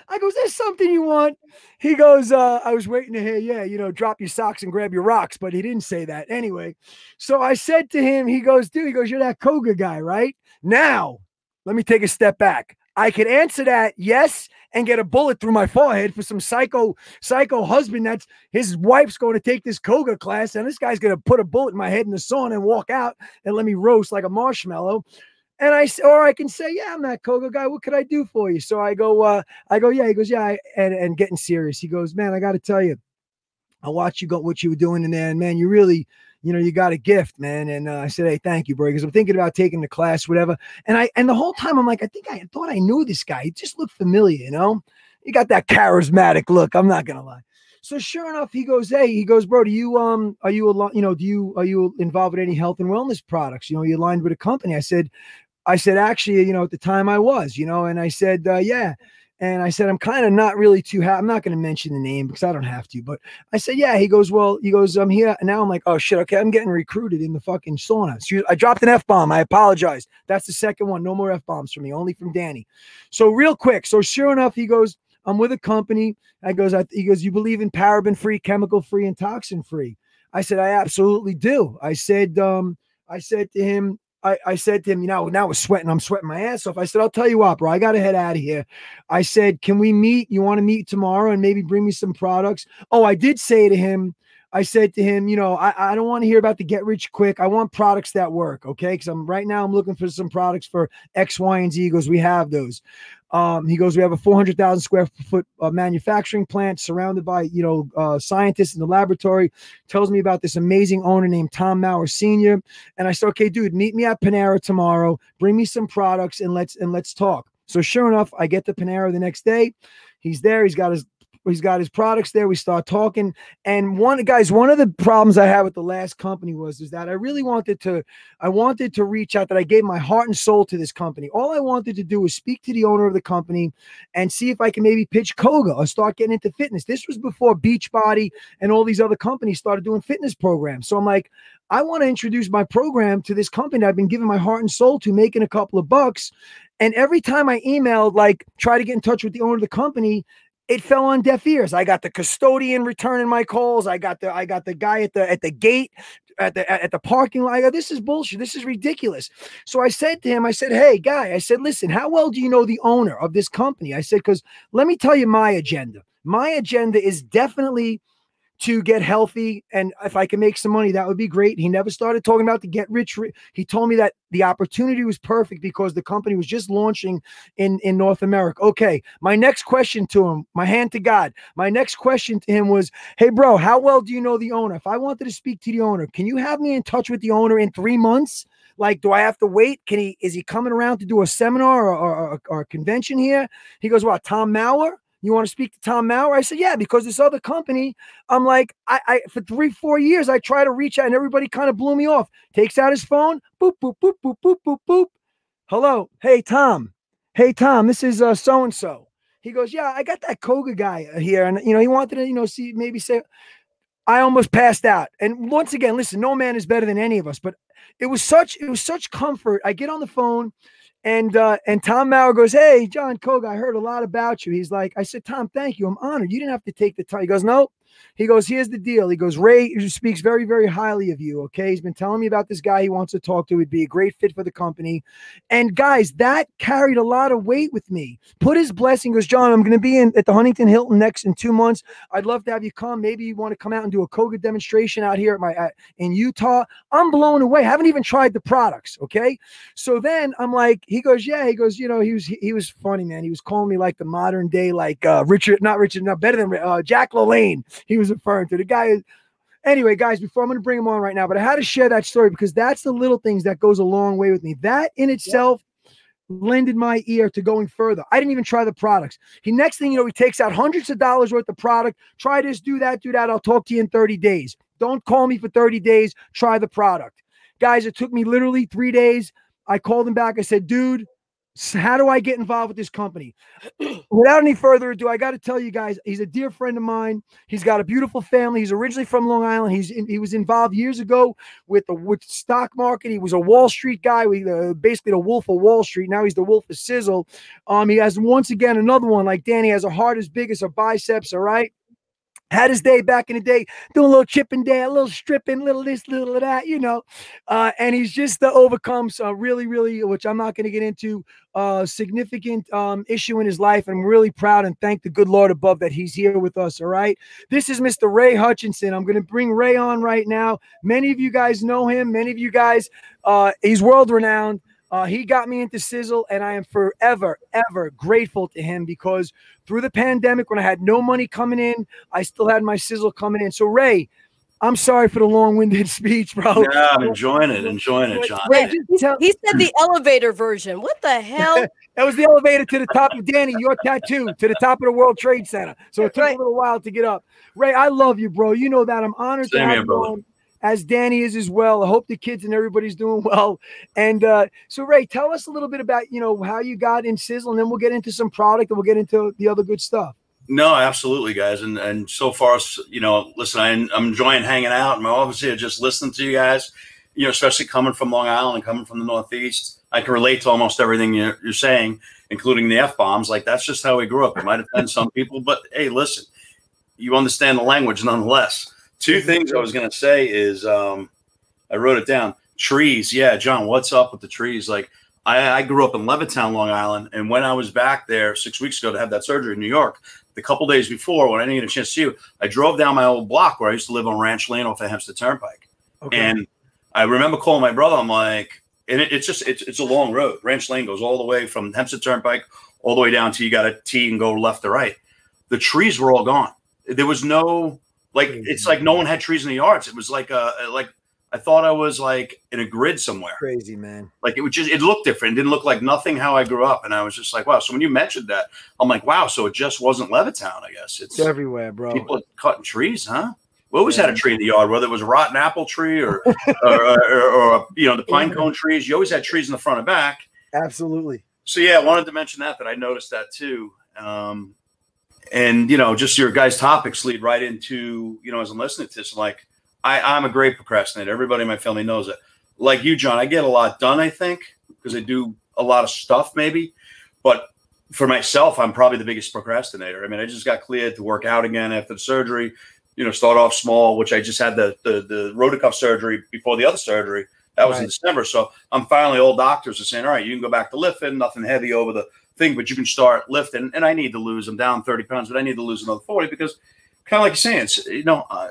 I go, is there something you want? He goes, uh, I was waiting to hear, yeah, you know, drop your socks and grab your rocks, but he didn't say that anyway. So I said to him, he goes, dude, he goes, you're that Koga guy, right? Now, let me take a step back. I could answer that yes and get a bullet through my forehead for some psycho psycho husband that's his wife's going to take this Koga class and this guy's going to put a bullet in my head in the sauna and walk out and let me roast like a marshmallow. And I or I can say, yeah, I'm that Koga guy. What could I do for you? So I go, uh, I go, yeah. He goes, yeah. And and getting serious. He goes, man, I got to tell you, I watched you go what you were doing in there, and man, you really, you know, you got a gift, man. And uh, I said, hey, thank you, bro, because I'm thinking about taking the class, whatever. And I and the whole time I'm like, I think I thought I knew this guy. He just looked familiar, you know. He got that charismatic look. I'm not gonna lie. So sure enough, he goes, "Hey, he goes, bro, do you um are you a lot, you know, do you are you involved with any health and wellness products? You know, you aligned with a company?" I said, I said, actually, you know, at the time I was, you know, and I said, uh, yeah. And I said, I'm kind of not really too happy. I'm not going to mention the name because I don't have to. But I said, yeah. He goes, well, he goes, I'm here. And now I'm like, oh, shit. Okay. I'm getting recruited in the fucking sauna. So I dropped an F bomb. I apologize. That's the second one. No more F bombs for me, only from Dani. So, real quick. So, sure enough, he goes, I'm with a company. I goes, I, he goes, you believe in paraben free, chemical free, and toxin free? I said, I absolutely do. I said, um, I said to him, I, I said to him, you know, now we're sweating. I'm sweating my ass off. I said, I'll tell you what, bro, I got to head out of here. I said, can we meet? You want to meet tomorrow and maybe bring me some products? Oh, I did say to him, I said to him, you know, I, I don't want to hear about the get rich quick. I want products that work. Okay. Cause I'm right now, I'm looking for some products for X, Y, and Z. Goes, we have those. Um, he goes, we have a 400,000 square foot uh, manufacturing plant surrounded by, you know, uh, scientists in the laboratory. Tells me about this amazing owner named Tom Mower Sr. And I said, okay, dude, meet me at Panera tomorrow. Bring me some products and let's and let's talk. So sure enough, I get to Panera the next day. He's there. He's got his He's got his products there. We start talking. And one guys, one of the problems I had with the last company was is that I really wanted to, I wanted to reach out that I gave my heart and soul to this company. All I wanted to do was speak to the owner of the company and see if I can maybe pitch Koga or start getting into fitness. This was before Beachbody and all these other companies started doing fitness programs. So I'm like, I want to introduce my program to this company I've been giving my heart and soul to, making a couple of bucks. And every time I emailed, like, try to get in touch with the owner of the company, it fell on deaf ears. I got the custodian returning my calls. I got the I got the guy at the at the gate at the at the parking lot. Go, this is bullshit. This is ridiculous. So I said to him, I said, "Hey, guy, I said, listen, how well do you know the owner of this company?" I said, "Because let me tell you my agenda. My agenda is definitely to get healthy. And if I can make some money, that would be great. He never started talking about to get rich. He told me that the opportunity was perfect because the company was just launching in, in North America. Okay. My next question to him, my hand to God, my next question to him was, Hey, bro, how well do you know the owner? If I wanted to speak to the owner, can you have me in touch with the owner in three months? Like, do I have to wait? Can he, is he coming around to do a seminar or, or, or, a convention here? He goes, What, Tom Mower? You want to speak to Tom Mower? I said, yeah, because this other company, I'm like, I, I for three, four years, I try to reach out and everybody kind of blew me off. Takes out his phone, boop, boop, boop, boop, boop, boop, boop. Hello. Hey, Tom. Hey, Tom, this is uh so and so. He goes, yeah, I got that Koga guy uh, here. And, you know, he wanted to, you know, see, maybe say, I almost passed out. And once again, listen, no man is better than any of us, but it was such, it was such comfort. I get on the phone and uh, and Tom Mower goes, Hey, Jon Koga, I heard a lot about you. He's like, I said, Tom, thank you. I'm honored. You didn't have to take the time. He goes, No, he goes, Here's the deal. He goes, Ray speaks very, very highly of you. Okay. He's been telling me about this guy he wants to talk to. He'd be a great fit for the company. And guys, that carried a lot of weight with me. Put his blessing, goes, Jon, I'm going to be in at the Huntington Hilton next in two months. I'd love to have you come. Maybe you want to come out and do a Koga demonstration out here at my at, in Utah. I'm blown away. I haven't even tried the products. Okay. So then I'm like, he goes, Yeah, he goes, you know, he was he was funny, man. He was calling me like the modern day, like uh Richard, not Richard, not better than uh, Jack LaLanne he was referring to. The guy is anyway, guys, before I'm going to bring him on right now, but I had to share that story because that's the little things that goes a long way with me. That in itself, lended my ear to going further. I didn't even try the products. He next thing you know, he takes out hundreds of dollars worth of product. Try this, do that, do that. I'll talk to you in 30 days. Don't call me for 30 days. Try the product. Guys, it took me literally three days. I called him back. I said, dude, how do I get involved with this company? Without any further ado, I got to tell you guys, he's a dear friend of mine. He's got a beautiful family. He's originally from Long Island. He's in, he was involved years ago with the with stock market. He was a Wall Street guy. We uh, basically the Wolf of Wall Street. Now he's the Wolf of SISEL. Um, he has once again another one like Dani has a heart as big as a biceps. All right. Had his day back in the day, doing a little chipping day, a little stripping, little this, little that, you know. Uh, and he's just uh, overcomes a really, really, which I'm not going to get into, uh, significant um, issue in his life. I'm really proud and thank the good Lord above that he's here with us. All right. This is Mr. Ray Hutchison. I'm going to bring Ray on right now. Many of you guys know him. Many of you guys, uh, he's world renowned. Uh, he got me into SISEL, and I am forever, ever grateful to him because through the pandemic, when I had no money coming in, I still had my SISEL coming in. So, Ray, I'm sorry for the long-winded speech, bro. Yeah, I'm enjoying it, enjoying it, Jon. Ray, he, he said the elevator version. What the hell? that was the elevator to the top of Dani, your tattoo, to the top of the World Trade Center. So it took right. a little while to get up. Ray, I love you, bro. You know that. I'm honored Same to have here, you on as Dani is as well. I hope the kids and everybody's doing well. And uh, so, Ray, tell us a little bit about you know how you got in SISEL, and then we'll get into some product and we'll get into the other good stuff. No, absolutely, guys. And and so far, you know, listen, I, am enjoying hanging out. in my office here, just listening to you guys. You know, especially coming from Long Island and coming from the Northeast, I can relate to almost everything you're, you're saying, including the f bombs. Like that's just how we grew up. It might offend some people, but hey, listen, you understand the language nonetheless. Two things I was going to say is um, I wrote it down. Trees. Yeah, Jon, what's up with the trees? Like, I, I, grew up in Levittown, Long Island. And when I was back there six weeks ago to have that surgery in New York, the couple days before, when I didn't get a chance to see you, I drove down my old block where I used to live on Ranch Lane off the Hempstead Turnpike. Okay. And I remember calling my brother. I'm like, and it, it's just, it's, it's a long road. Ranch Lane goes all the way from Hempstead Turnpike all the way down to you got to T and go left to right. The trees were all gone. There was no, like it's like no one had trees in the yards. It was like a like I thought I was like in a grid somewhere. Crazy man. Like it would just it looked different. It didn't look like nothing how I grew up. And I was just like, wow. So when you mentioned that, I'm like, wow. So it just wasn't Levittown. I guess it's, it's everywhere, bro. People cutting trees, huh? We always yeah. had a tree in the yard, whether it was a rotten apple tree or, or, or, or, you know the pine cone trees. You always had trees in the front and back. Absolutely. So yeah, I wanted to mention that that I noticed that too. Um, and you know, just your guys' topics lead right into you know, as I'm listening to this, like I, I'm a great procrastinator. Everybody in my family knows it. Like you, Jon, I get a lot done. I think because I do a lot of stuff, maybe, but for myself, I'm probably the biggest procrastinator. I mean, I just got cleared to work out again after the surgery. You know, start off small, which I just had the the, the rotacuff surgery before the other surgery. That was right. in December. So I'm finally all doctors are saying, all right, you can go back to lifting, nothing heavy over the thing, but you can start lifting. And I need to lose. I'm down 30 pounds, but I need to lose another 40 because, kind of like you're saying, it's, you know, I,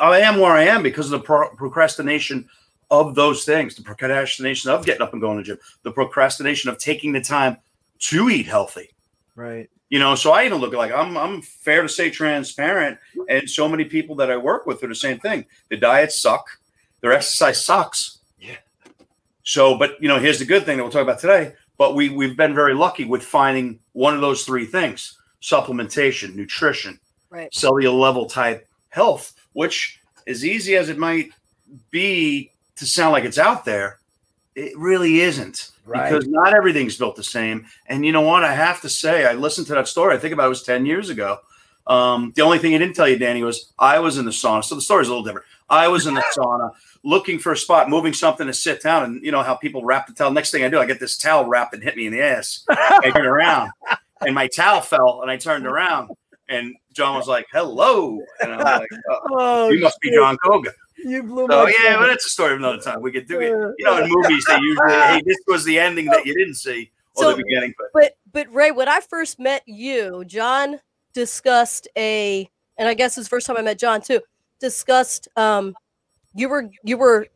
I am where I am because of the pro- procrastination of those things, the procrastination of getting up and going to the gym, the procrastination of taking the time to eat healthy. Right. You know, so I even look like I'm I'm fair to say transparent, and so many people that I work with are the same thing. The diets suck, their exercise sucks. Yeah. So, but you know, here's the good thing that we'll talk about today. But we we've been very lucky with finding one of those three things: supplementation, nutrition, right. cellular level type health. Which, as easy as it might be to sound like it's out there, it really isn't. Right. Because not everything's built the same. And you know what? I have to say, I listened to that story. I think about it was 10 years ago. Um, the only thing he didn't tell you, Dani, was I was in the sauna. So the story's a little different. I was in the sauna looking for a spot, moving something to sit down. And you know how people wrap the towel. Next thing I do, I get this towel wrapped and hit me in the ass. I turn around and my towel fell and I turned around and Jon was like, hello. And I'm like, oh, oh you must be Jon Koga. You blew so, yeah, but it's a story of another time. We could do it. You know, in movies, they usually, hey, this was the ending that you didn't see or so, the beginning. But. but, but Ray, when I first met you, Jon discussed a, and I guess it's the first time I met Jon too, discussed um, you were you were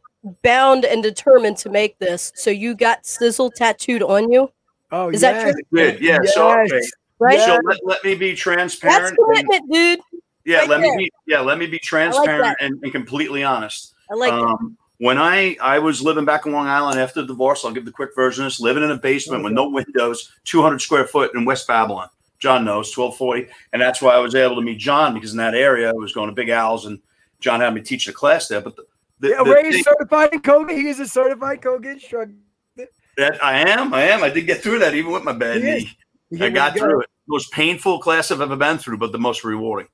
bound and determined to make this, so you got SISEL tattooed on you. Oh, is yes. that true? Good. Yeah. Yes. So okay. right. So let, let me be transparent. That's commitment, and, dude. Yeah. Right let there. me be. Yeah. Let me be transparent like and, and, completely honest. I like um, when I I was living back in Long Island after the divorce, I'll give the quick version of this. Living in a basement with no windows, 200 square foot in West Babylon. Jon knows 1240, and that's why I was able to meet Jon because in that area I was going to Big Al's, and Jon had me teach a class there. But the, the, yeah, the Ray's thing- certified Koga. He is a certified Koga instructor. that I am, I am. I did get through that even with my bad He knee. I got you through it. Most painful class I've ever been through, but the most rewarding.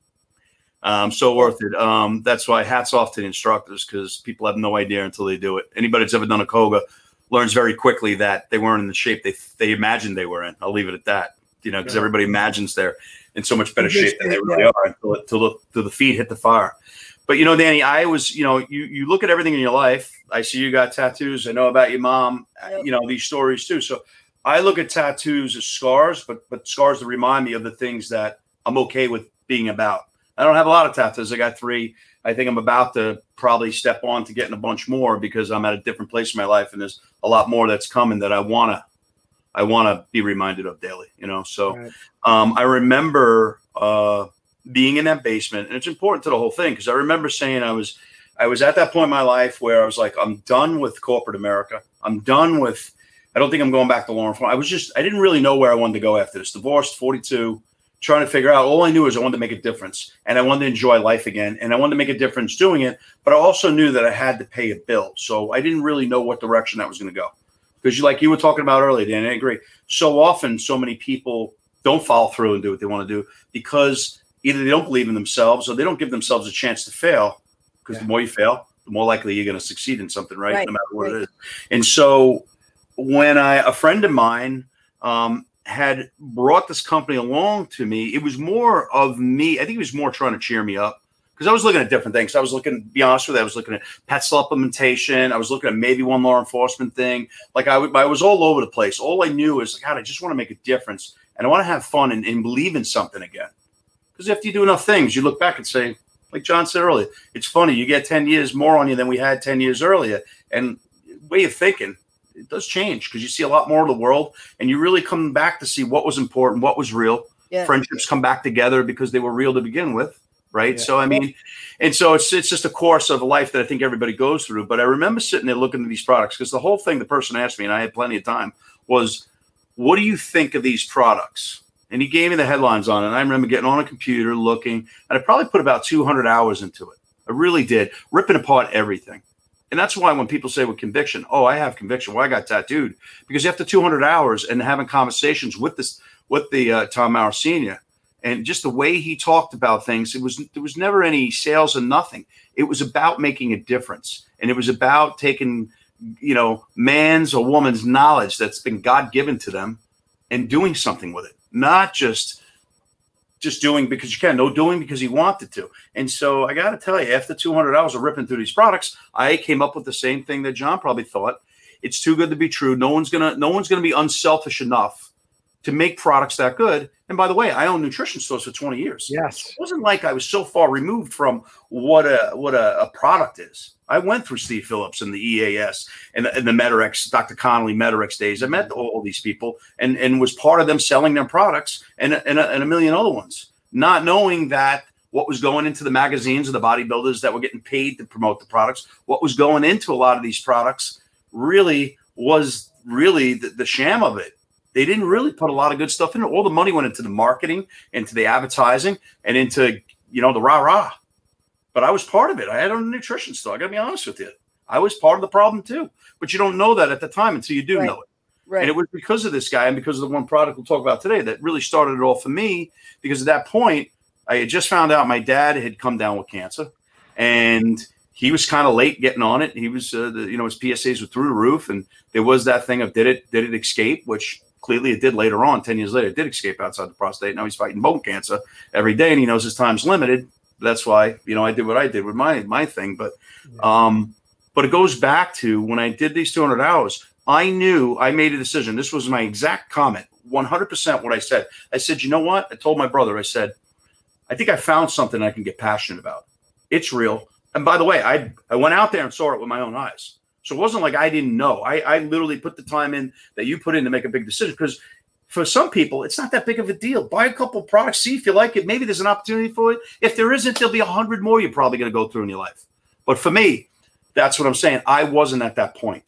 Um, so worth it. Um, that's why hats off to the instructors because people have no idea until they do it. Anybody that's ever done a Koga learns very quickly that they weren't in the shape they they imagined they were in. I'll leave it at that. You know, because Yeah. everybody imagines they're in so much better shape than they really are until, until, the, until the feet hit the fire. But you know, Dani, I was, you know, you you look at everything in your life. I see you got tattoos. I know about your mom. Uh, yep. You know these stories too. So I look at tattoos as scars, but but scars that remind me of the things that I'm okay with being about. I don't have a lot of tattoos. I got three. I think I'm about to probably step on to getting a bunch more because I'm at a different place in my life, and there's a lot more that's coming that I wanna, I wanna be reminded of daily. You know, so Right. um, I remember uh, being in that basement, and it's important to the whole thing because I remember saying I was, I was at that point in my life where I was like, I'm done with corporate America. I'm done with. I don't think I'm going back to law enforcement. I was just, I didn't really know where I wanted to go after this. Divorced, 42, trying to figure out. All I knew is I wanted to make a difference, and I wanted to enjoy life again, and I wanted to make a difference doing it. But I also knew that I had to pay a bill, so I didn't really know what direction that was going to go. Because you, like you were talking about earlier, Dan, I agree. So often, so many people don't follow through and do what they want to do because either they don't believe in themselves or they don't give themselves a chance to fail. Because Yeah. the more you fail, the more likely you're going to succeed in something, right? Right, No matter what right. it is. And so, when I a friend of mine um, had brought this company along to me, it was more of me. I think he was more trying to cheer me up because I was looking at different things. I was looking, to be honest with you, I was looking at pet supplementation. I was looking at maybe one law enforcement thing. Like I, I was all over the place. All I knew is, God, I just want to make a difference and I want to have fun and, and believe in something again. Because after you do enough things, you look back and say, like Jon said earlier, it's funny. You get 10 years more on you than we had 10 years earlier. And way of thinking, it does change because you see a lot more of the world and you really come back to see what was important, what was real. Yeah. Friendships come back together because they were real to begin with. Right. Yeah. So, I mean, and so it's, it's just a course of life that I think everybody goes through. But I remember sitting there looking at these products because the whole thing the person asked me, and I had plenty of time, was, What do you think of these products? And he gave me the headlines on it. And I remember getting on a computer looking, and I probably put about 200 hours into it. I really did, ripping apart everything. And that's why when people say with conviction, oh, I have conviction, well, I got tattooed, because after 200 hours and having conversations with this, with the uh, Tom Mower Senior, and just the way he talked about things, it was there was never any sales and nothing. It was about making a difference, and it was about taking, you know, man's or woman's knowledge that's been God given to them, and doing something with it, not just just doing because you can, no doing because he wanted to. And so I got to tell you, after 200 hours of ripping through these products, I came up with the same thing that Jon probably thought. It's too good to be true. No one's gonna, no one's gonna be unselfish enough to make products that good. And by the way, I own nutrition stores for 20 years. Yes. It wasn't like I was so far removed from what a what a, a product is. I went through Steve Phillips and the EAS and the, and the Dr. Connolly Met-Rx days. I met all these people and, and was part of them selling their products and, and, a, and a million other ones, not knowing that what was going into the magazines of the bodybuilders that were getting paid to promote the products, what was going into a lot of these products really was really the, the sham of it. They didn't really put a lot of good stuff in it. All the money went into the marketing, into the advertising, and into you know the rah rah. But I was part of it. I had a nutrition store. I got to be honest with you. I was part of the problem too. But you don't know that at the time until you do Right. know it. Right. And it was because of this guy and because of the one product we'll talk about today that really started it all for me. Because at that point, I had just found out my dad had come down with cancer, and he was kind of late getting on it. He was, uh, the, you know, his PSAs were through the roof, and there was that thing of did it did it escape, which clearly it did later on. Ten years later, it did escape outside the prostate. Now he's fighting bone cancer every day, and he knows his time's limited. That's why you know I did what I did with my my thing, but. Um, but it goes back to when I did these 200 hours, I knew I made a decision. This was my exact comment, 100% what I said. I said, you know what? I told my brother, I said, I think I found something I can get passionate about. It's real. And by the way, I, I went out there and saw it with my own eyes. So it wasn't like I didn't know. I, I literally put the time in that you put in to make a big decision because for some people, it's not that big of a deal. Buy a couple products, see if you like it. Maybe there's an opportunity for it. If there isn't, there'll be a hundred more you're probably going to go through in your life. But for me, That's what I'm saying. I wasn't at that point.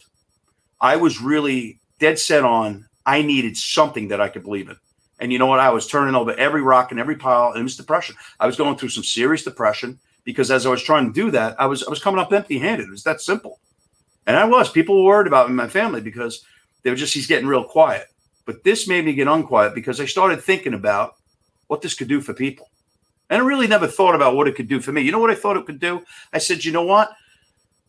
I was really dead set on I needed something that I could believe in. And you know what? I was turning over every rock and every pile, and it was depression. I was going through some serious depression because as I was trying to do that, I was I was coming up empty handed. It was that simple. And I was. People were worried about me, my family, because they were just he's getting real quiet. But this made me get unquiet because I started thinking about what this could do for people. And I really never thought about what it could do for me. You know what I thought it could do? I said, you know what?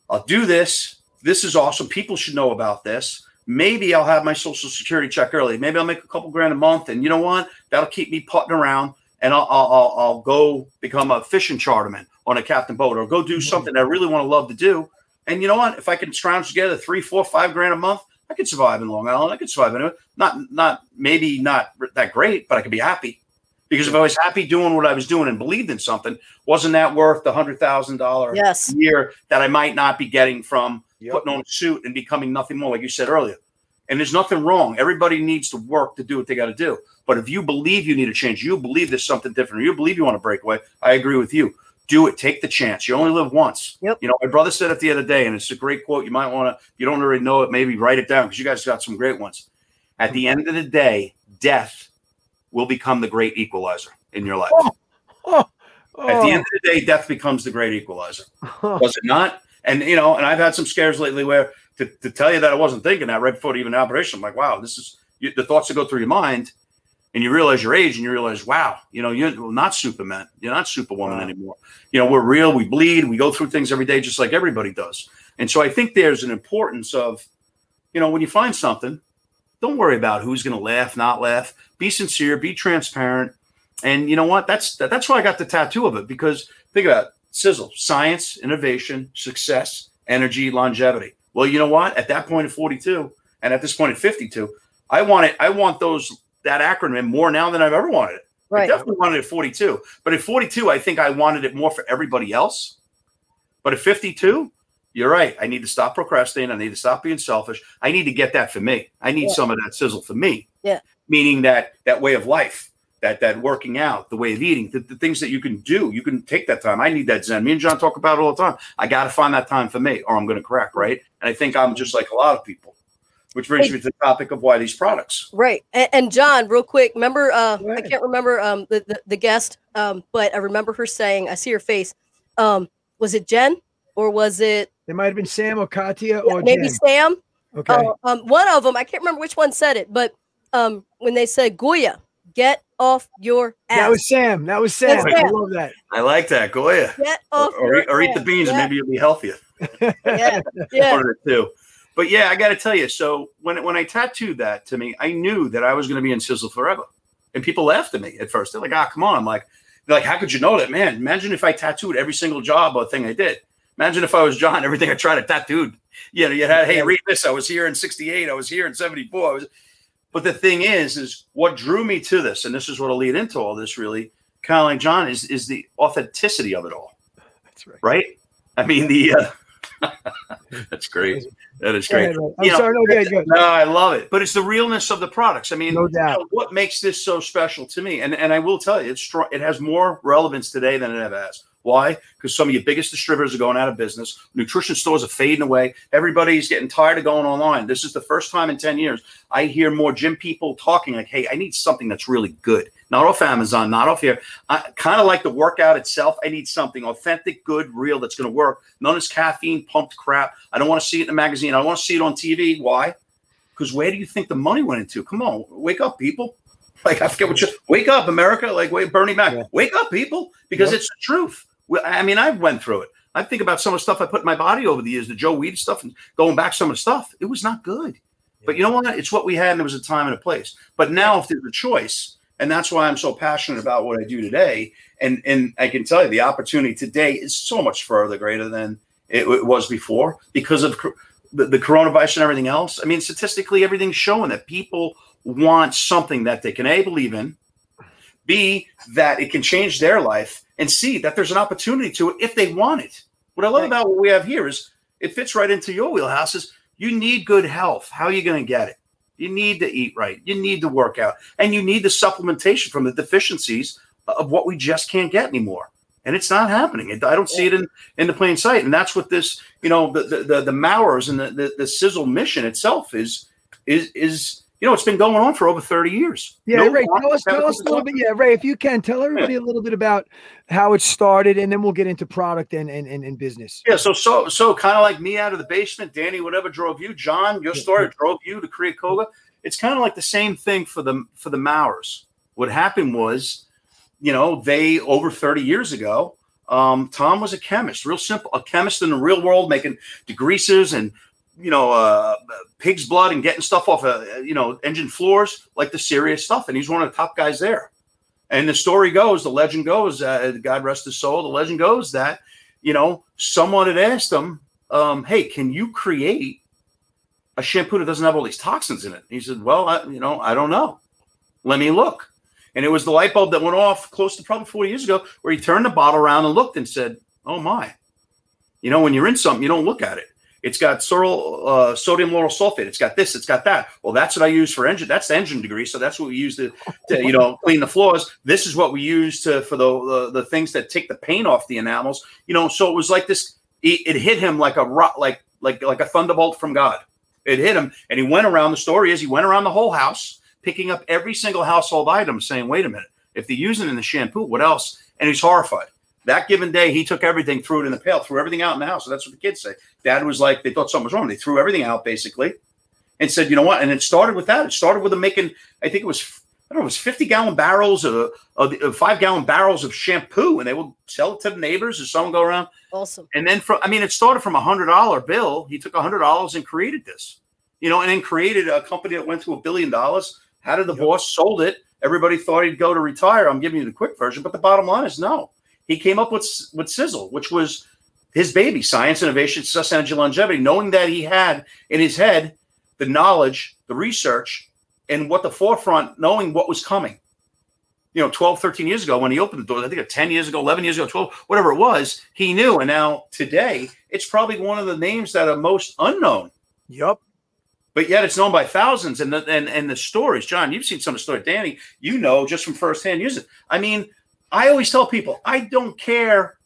I'll do this. This is awesome. People should know about this. Maybe I'll have my social security check early. Maybe I'll make a couple grand a month. And you know what? That'll keep me putting around and I'll, I'll, I'll go become a fishing charterman on a captain boat or go do mm-hmm. something I really want to love to do. And you know what? If I can scrounge together three, four, five grand a month, I could survive in Long Island. I could survive in it. Not, not maybe not that great, but I could be happy. Because if I was happy doing what I was doing and believed in something, wasn't that worth the hundred thousand dollar Yes. year that I might not be getting from Yep. putting on a suit and becoming nothing more, like you said earlier. And there's nothing wrong. Everybody needs to work to do what they got to do. But if you believe you need a change, you believe there's something different, or you believe you want to break away, I agree with you. Do it. Take the chance. You only live once. Yep. You know, my brother said it the other day, and it's a great quote. You might want to, you don't already know it, maybe write it down because you guys got some great ones. At the end of the day, death will become the great equalizer in your life. Oh, oh. At the oh. end of the day, death becomes the great equalizer. oh. Was it not? And you know, and I've had some scares lately where to, to tell you that I wasn't thinking that right before even the operation, I'm like, wow, this is you, the thoughts that go through your mind, and you realize your age, and you realize, wow, you know, you're not Superman, you're not Superwoman Wow. anymore. You know, we're real, we bleed, we go through things every day, just like everybody does. And so I think there's an importance of, you know, when you find something, don't worry about who's going to laugh, not laugh. Be sincere, be transparent, and you know what? That's that's why I got the tattoo of it because think about it. SISEL, science, innovation, success, energy, longevity. Well, you know what? At that point at 42, and at this point at 52, I want it. I want those that acronym more now than I've ever wanted it. I Right. definitely wanted it at 42, but at 42, I think I wanted it more for everybody else. But at 52, you're right. I need to stop procrastinating. I need to stop being selfish. I need to get that for me. I need Yeah. some of that SISEL for me. Yeah. Meaning that that way of life, that that working out, the way of eating, the, the things that you can do. You can take that time. I need that zen. Me and Jon talk about it all the time. I got to find that time for me, or I'm going to crack. Right. And I think I'm just like a lot of people. Which brings Hey. me to the topic of why these products. Right. And, and Jon, real quick, remember uh Go I can't remember um the, the, the guest, um, but I remember her saying, I see her face. Um, was it Jen or was it It might have been Sam or Katia or maybe Jen. Sam? Okay. Uh, um, one of them, I can't remember which one said it, but um, when they said Goya, get off your ass. that was Sam. That was Sam. That's I love that. I like that. Goya. get Or, off or, your eat- or eat the ass. beans and maybe you'll be healthier. yeah, yeah. One of the two. But yeah, I got to tell you. So when when I tattooed that to me, I knew that I was going to be in SISEL forever. And people laughed at me at first. They're like, "Ah, come on!" I'm like, they're like, "How could you know that, man? Imagine if I tattooed every single job or thing I did. Imagine if I was Jon. Everything I tried, to tattooed. You know, you had, hey, read this. I was here in '68. I was here in '74. I was." But the thing is, is what drew me to this, and this is what'll lead into all this. Really, kind of like Jon is is the authenticity of it all That's right. right? I mean, the uh, that's great. That is great. ahead, I'm You know. No, good, good. No, I love it, but it's the realness of the products. I mean, No you doubt. know, what makes this so special to me? And and I will tell you, it's strong. It has more relevance today than it ever has. Why? Because some of your biggest distributors are going out of business. Nutrition stores are fading away. Everybody's getting tired of going online. This is the first time in 10 years I hear more gym people talking like, hey, I need something that's really good. Not off Amazon, not off here. I kind of like the workout itself. I need something authentic, good, real that's going to work. None of this caffeine pumped crap. I don't want to see it in a magazine. I don't want to see it on TV. Why? Because where do you think the money went into? Come on, wake up, people. Like I forget what you wake up, America. Like wait, Bernie Mac, Yeah. wake up, people, because Yep. it's the truth. Well, I mean, I went through it. I think about some of the stuff I put in my body over the years, the Joe Weider stuff, and going back some of the stuff. It was not good. But you know what? It's what we had, and there was a time and a place. But now, if there's a choice, and that's why I'm so passionate about what I do today, and and I can tell you, the opportunity today is so much further greater than it, it was before because of the, the coronavirus and everything else. I mean, statistically, everything's showing that people want something that they can a believe in, b that it can change their life, and c that there's an opportunity to it if they want it. What I love Right. about what we have here is it fits right into your wheelhouse. Is You need good health. How are you going to get it? You need to eat right. You need to work out, and you need the supplementation from the deficiencies of what we just can't get anymore. and it's not happening. I don't see it in, in the plain sight, and that's what this, you know, the the the, the Mowers and the, the the SISEL mission itself is is is you know it's been going on for over thirty years. Yeah, No Ray, tell us, tell us a little bit. Yeah, Ray, if you can, tell everybody a little bit about how it started, and then we'll get into product and and, and, and business. Yeah, so so so kind of like me out of the basement, Dani, whatever drove you, Jon, your Yeah, story drove you to create Koga. It's kind of like the same thing for the for the Mowers. What happened was, you know, they over 30 years ago, um, Tom was a chemist, real simple, a chemist in the real world, making degreasers and you know, uh, pig's blood and getting stuff off of you know engine floors, like the serious stuff. And he's one of the top guys there. And the story goes, the legend goes, uh, God rest his soul. The legend goes that you know someone had asked him, um, "Hey, can you create a shampoo that doesn't have all these toxins in it?" He said, "Well, I, you know, I don't know. Let me look." And it was the light bulb that went off close to probably 40 years ago, where he turned the bottle around and looked and said, "Oh my." You know, when you're in something, you don't look at it. It's got sorrel, uh, sodium lauryl sulfate. It's got this. It's got that. Well, that's what I use for engine. That's the engine degree. So that's what we use to, to you know, clean the floors. This is what we use to for the, the the things that take the paint off the enamels. You know, so it was like this. It, it hit him like a rock, like like like a thunderbolt from God. It hit him, and he went around. The story is he went around the whole house, picking up every single household item, saying, "Wait a minute, if they're using it in the shampoo, what else?" And he's horrified. That given day, he took everything, threw it in the pail, threw everything out in the house. So that's what the kids say. Dad was like, they thought something was wrong. They threw everything out basically, and said, "You know what?" And it started with that. It started with them making. I think it was. I don't know. It was fifty gallon barrels of, of, of five gallon barrels of shampoo, and they would sell it to the neighbors. Or someone go around, Awesome. and then from. I mean, it started from a hundred dollar bill. He took a hundred dollars and created this, you know, and then created a company that went to a billion dollars. Had a divorce, sold it. Everybody thought he'd go to retire. I'm giving you the quick version, but the bottom line is no. He came up with with SISEL, which was his baby, science, innovation, success, energy, longevity, knowing that he had in his head the knowledge, the research, and what the forefront, knowing what was coming. You know, 12, 13 years ago when he opened the doors, I think 10 years ago, 11 years ago, 12, whatever it was, he knew. And now today, it's probably one of the names that are most unknown, Yep but yet it's known by thousands. And the, and, and the stories, Jon, you've seen some of the stories. Dani, you know just from firsthand use it. I mean, I always tell people, I don't care.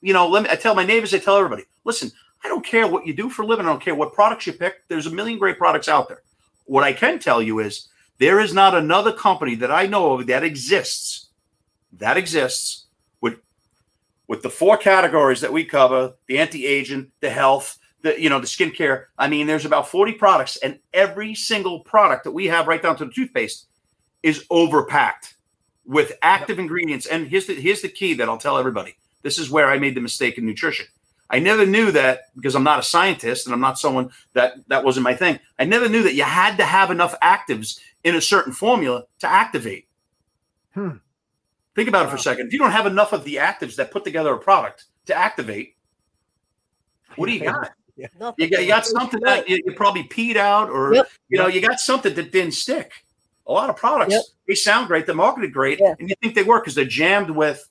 You know, let me, I tell my neighbors, I tell everybody, listen, I don't care what you do for a living. I don't care what products you pick. There's a million great products out there. What I can tell you is there is not another company that I know of that exists, that exists with with the four categories that we cover, the anti-aging, the health, the you know, the skincare. I mean, there's about 40 products, and every single product that we have right down to the toothpaste is overpacked with active ingredients. And here's the here's the key that I'll tell everybody. This is where I made the mistake in nutrition. I never knew that because I'm not a scientist and I'm not someone that that wasn't my thing. I never knew that you had to have enough actives in a certain formula to activate. Hmm. Think about it for a second. If you don't have enough of the actives that put together a product to activate, what do you got? Nothing. You got, you got something that you, you probably peed out, or Yep. you know, you got something that didn't stick. A lot of products Yep. they sound great, they're marketed great, Yeah. and you think they work because they're jammed with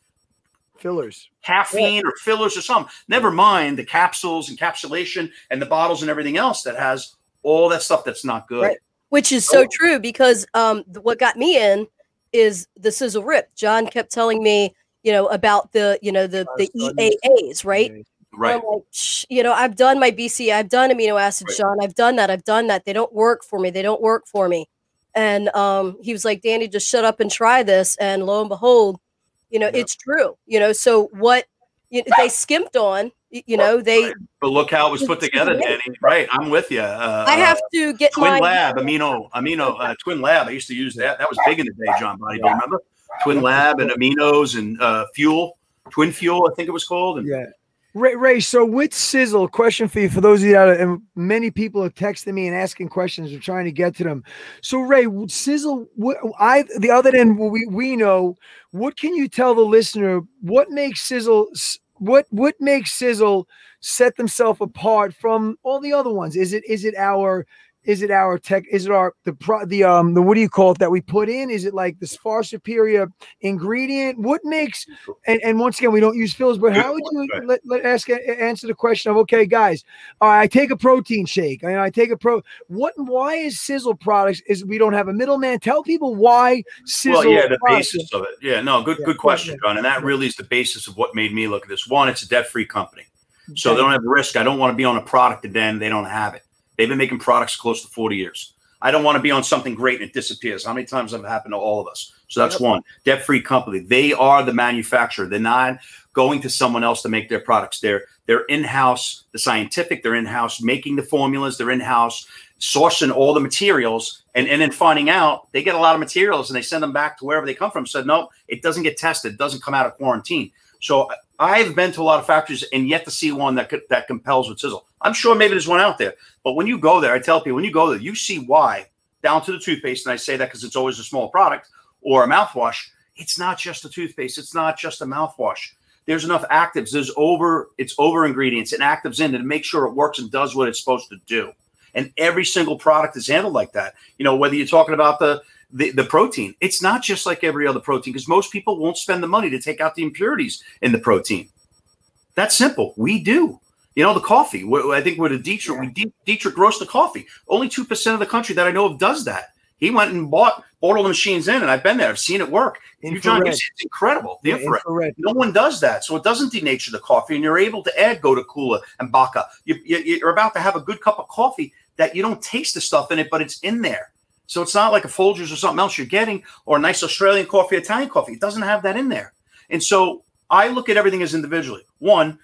Fillers. caffeine or fillers or something. Never mind the capsules, encapsulation, and the bottles and everything else that has all that stuff that's not good. Right. Which is so Oh. true because um, what got me in is the SISEL rip. Jon kept telling me, you know, about the, you know, the the. EAAs, right? Right. Like, you know, I've done my BC, I've done amino acids, Right. Jon. I've done that. I've done that. They don't work for me. They don't work for me. And um, he was like, Dani, just shut up and try this. And lo and behold, you know, Yep. it's true. You know, so what you they skimped on, you know, they. But look how it was put together, great. Dani. Right. I'm with you. Uh, I have to get Twin my Lab, amino, amino, uh, Twin Lab. I used to use that. That was big in the day, John Body. Do you remember? Twin Lab and aminos and uh, fuel, Twin Fuel, I think it was called. And Yeah. Ray, Ray, so with SISEL, question for you for those of you that are, and many people are texting me and asking questions or trying to get to them. So Ray, SISEL, what, I the other what we we know, what can you tell the listener? What makes SISEL? What what makes SISEL set themselves apart from all the other ones? Is it is it our Is it our tech? Is it our the pro, the um the what do you call it that we put in? Is it like this far superior ingredient? What makes and, and once again we don't use fills, but how would you let, let ask answer the question of okay, guys, all right, I take a protein shake, I, I take a pro. What why is SISEL products is we don't have a middleman? Tell people why SISEL. Well, yeah, the basis of it. Yeah, no, good yeah, good question, Jon, and that really is the basis of what made me look at this. One, it's a debt free company. So they don't have risk. I don't want to be on a product and then they don't have it. They've been making products close to 40 years. I don't want to be on something great and it disappears. How many times have happened to all of us? So that's yep. one debt free company. They are the manufacturer. They're not going to someone else to make their products. They're they're in house, the scientific. They're in house making the formulas. They're in house sourcing all the materials, and and then finding out they get a lot of materials and they send them back to wherever they come from. Said no, it doesn't get tested. It doesn't come out of quarantine. So I've been to a lot of factories and yet to see one that that compels with SISEL. I'm sure maybe there's one out there, but when you go there, I tell people when you go there, you see why down to the toothpaste, and I say that because it's always a small product or a mouthwash. It's not just a toothpaste. It's not just a mouthwash. There's enough actives. There's over. It's over ingredients and actives in to make sure it works and does what it's supposed to do. And every single product is handled like that. You know, whether you're talking about the the, the protein. It's not just like every other protein because most people won't spend the money to take out the impurities in the protein. That's simple. We do. You know, the coffee. I think with a Dietrich, we Dietrich roast the coffee. Only 2% of the country that I know of does that. He went and bought bought all the machines in, and I've been there. I've seen it work. Jon, it's incredible. The infrared. infrared. No one does that, so it doesn't denature the coffee, and you're able to add Gotu Kola and Baca. You, you, you're about to have a good cup of coffee that you don't taste the stuff in it, but it's in there. So it's not like a Folgers or something else you're getting or a nice Australian coffee, Italian coffee. It doesn't have that in there. And so I look at everything as individually. One,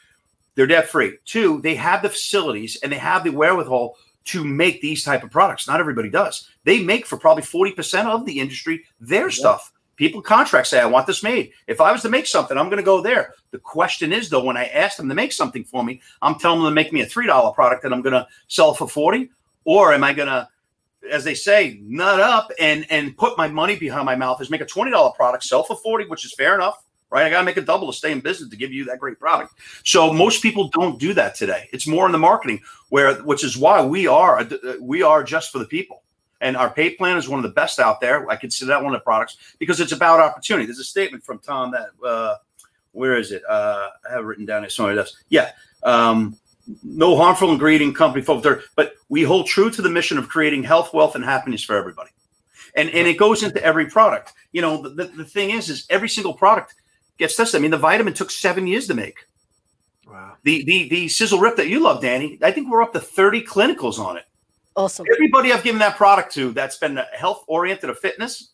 they're debt free. Two, they have the facilities and they have the wherewithal to make these type of products. Not everybody does. They make for probably 40% of the industry their yeah. stuff. People contract say, I want this made. If I was to make something, I'm going to go there. The question is, though, when I ask them to make something for me, I'm telling them to make me a $3 product that I'm going to sell for 40 or am I going to as they say, nut up and and put my money behind my mouth is make a twenty dollar product, sell for forty, which is fair enough, right? I got to make a double to stay in business to give you that great product. So most people don't do that today. It's more in the marketing, where which is why we are we are just for the people. And our pay plan is one of the best out there. I consider that one of the products because it's about opportunity. There's a statement from Tom that uh, where is it? Uh, I have it written down here somewhere. Else. Yeah. Um, no harmful ingredient company filter, but we hold true to the mission of creating health, wealth, and happiness for everybody. And and it goes into every product. You know, the, the thing is, is every single product gets tested. I mean, the vitamin took seven years to make. Wow. The the the SISEL rip that you love, Dani, I think we're up to 30 clinicals on it. Awesome. Everybody I've given that product to that's been health oriented or fitness,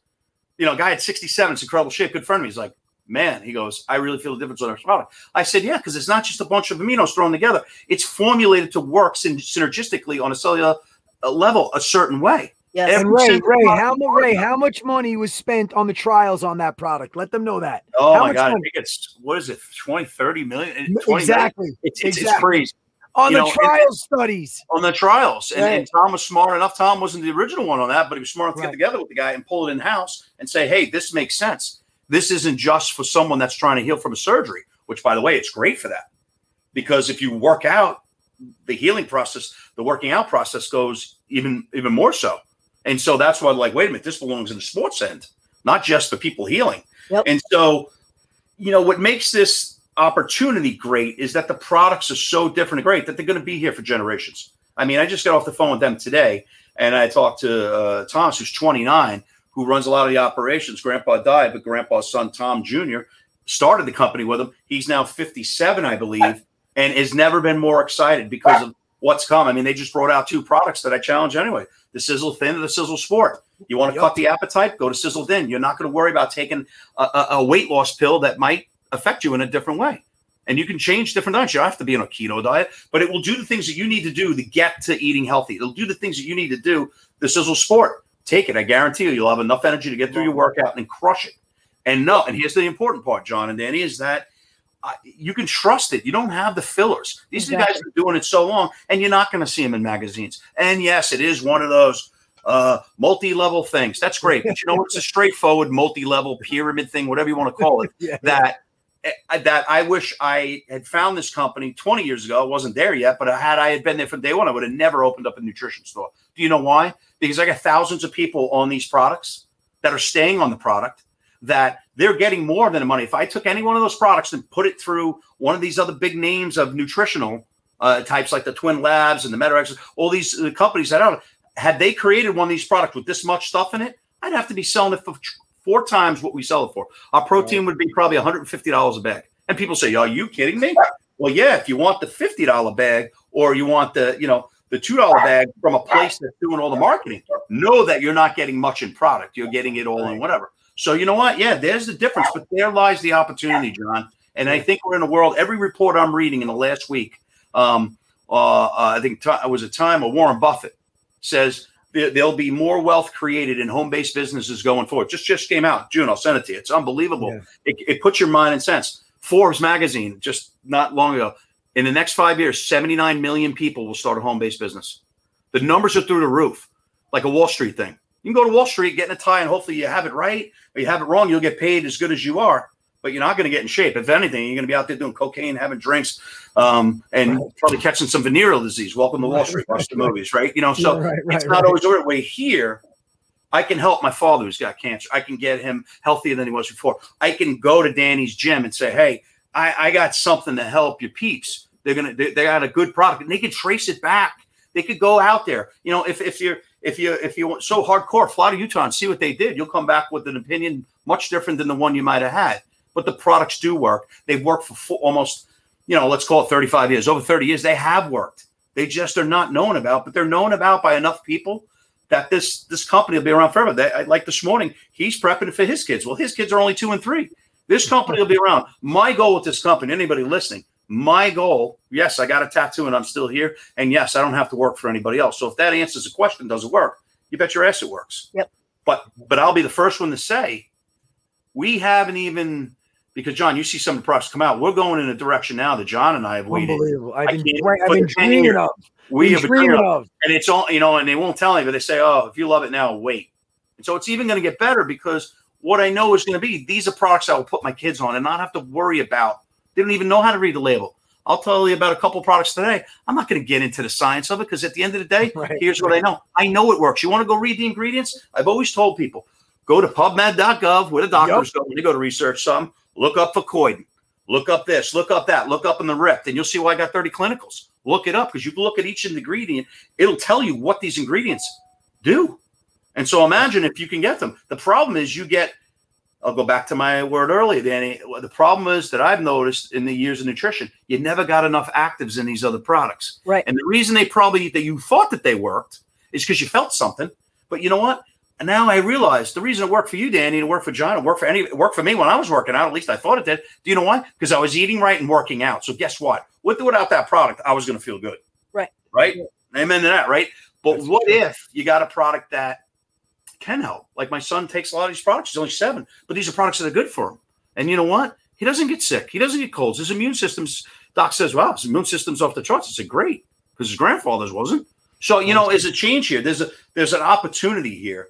you know, guy at 67, it's incredible shape, good friend of me. He's like, man, he goes, I really feel the difference with our product. I said, yeah, because it's not just a bunch of aminos thrown together. It's formulated to work synergistically on a cellular uh, level a certain way. Yes. And Ray, Ray, how much Ray, how much money was spent on the trials on that product? Let them know that. Oh how my god, money? I think it's what is it, 20, 30 million? 20 exactly. Million? It's, it's, exactly. it's crazy. On you the know, trial studies. On the trials. And, right. and, Tom was smart enough. Tom wasn't the original one on that, but he was smart enough to right. get together with the guy and pull it in house and say, hey, this makes sense this isn't just for someone that's trying to heal from a surgery, which, by the way, it's great for that. Because if you work out, the healing process, the working out process goes even even more so. And so that's why, like, wait a minute, this belongs in the sports end, not just for people healing. Yep. And so, you know, what makes this opportunity great is that the products are so different and great that they're going to be here for generations. I mean, I just got off the phone with them today, and I talked to uh, Thomas, who's 29, who runs a lot of the operations. Grandpa died, but Grandpa's son Tom Jr. started the company with him. He's now 57, I believe, and has never been more excited because of what's come. I mean, they just brought out two products that I challenge anyway: the SISEL Thin and the SISEL Sport. You want to yep. cut the appetite? Go to SISEL Thin. You're not going to worry about taking a, a, a, weight loss pill that might affect you in a different way. And you can change different diets. You don't have to be on a keto diet, but it will do the things that you need to do to get to eating healthy. It'll do the things that you need to do. The SISEL Sport Take it. I guarantee you, you'll have enough energy to get through your workout and crush it. And no, and here's the important part, Jon and Dani, is that uh, you can trust it. You don't have the fillers. These exactly. guys are doing it so long, and you're not going to see them in magazines. And yes, it is one of those uh, multi-level things. That's great, but you know it's a straightforward multi-level pyramid thing, whatever you want to call it. yeah. That that I wish I had found this company 20 years ago. I wasn't there yet, but had I had been there from day one, I would have never opened up a nutrition store. Do you know why? Because I got thousands of people on these products that are staying on the product that they're getting more than the money. If I took any one of those products and put it through one of these other big names of nutritional uh, types like the Twin Labs and the Met-Rx, all these uh, companies that out, had they created one of these products with this much stuff in it, I'd have to be selling it for four times what we sell it for. Our protein would be probably $150 a bag. And people say, "Are you kidding me?" Well, yeah. If you want the $50 bag or you want the, you know, the $2 bag from a place that's doing all the marketing, know that you're not getting much in product. You're getting it all in whatever. So you know what? Yeah, there's the difference, but there lies the opportunity, Jon. And I think we're in a world. Every report I'm reading in the last week, um, uh, uh, I think t- it was a time of Warren Buffett says there'll be more wealth created in home-based businesses going forward. Just just came out June. I'll send it to you. It's unbelievable. Yeah. It, it puts your mind in sense. Forbes magazine just not long ago. In the next five years, 79 million people will start a home-based business. The numbers are through the roof, like a Wall Street thing. You can go to Wall Street, get in a tie, and hopefully you have it right or you have it wrong. You'll get paid as good as you are, but you're not going to get in shape. If anything, you're going to be out there doing cocaine, having drinks, um, and right. probably catching some venereal disease. Welcome to Wall Street. Watch the movies, right? You know, so right, it's not always the way here. I can help my father who's got cancer. I can get him healthier than he was before. I can go to Dani's gym and say, "Hey, I, I got something to help your peeps. They're gonna they, they got a good product, and they can trace it back. They could go out there. You know, if if you're if you if you want so hardcore, fly to Utah and see what they did. You'll come back with an opinion much different than the one you might have had. But the products do work. They've worked for full, almost, you know, let's call it 35 years. Over 30 years, they have worked. They just are not known about, but they're known about by enough people that this this company will be around forever. They, like this morning, he's prepping for his kids. Well, his kids are only two and three. This company will be around. My goal with this company, anybody listening, my goal, yes, I got a tattoo and I'm still here. And yes, I don't have to work for anybody else. So if that answers the question, does it work? You bet your ass it works. Yep. But but I'll be the first one to say we haven't even because Jon, you see some of the products come out. We're going in a direction now that Jon and I have waited. Unbelievable. I've been, I've been dreaming of. We been have dreaming of. And it's all, you know, and they won't tell me, but they say, oh, if you love it now, wait. And so it's even going to get better because what I know is going to be these are products I will put my kids on and not have to worry about they don't even know how to read the label. I'll tell you about a couple products today. I'm not going to get into the science of it because at the end of the day, right, here's what I know. I know it works. You want to go read the ingredients? I've always told people go to PubMed.gov where the doctors yep. go when they go to research some. Look up for Coiden. Look up this. Look up that. Look up in the RIP, and you'll see why I got 30 clinicals. Look it up because you can look at each ingredient. It'll tell you what these ingredients do. And so imagine if you can get them. The problem is you get I'll go back to my word earlier, Dani. The problem is that I've noticed in the years of nutrition, you never got enough actives in these other products. Right. And the reason they probably that you thought that they worked is because you felt something. But you know what? And now I realize the reason it worked for you, Dani, and it worked for Jon, it worked for any, it worked for me when I was working out. At least I thought it did. Do you know why? Because I was eating right and working out. So guess what? With or without that product, I was going to feel good. Right. Right. Amen to that. Right. But That's what true. if you got a product that can help. Like my son takes a lot of these products. He's only seven, but these are products that are good for him. And you know what? He doesn't get sick. He doesn't get colds. His immune system's doc says, "Wow, his immune system's off the charts." I said, "Great," because his grandfather's wasn't. So you know, there's a change here. There's a there's an opportunity here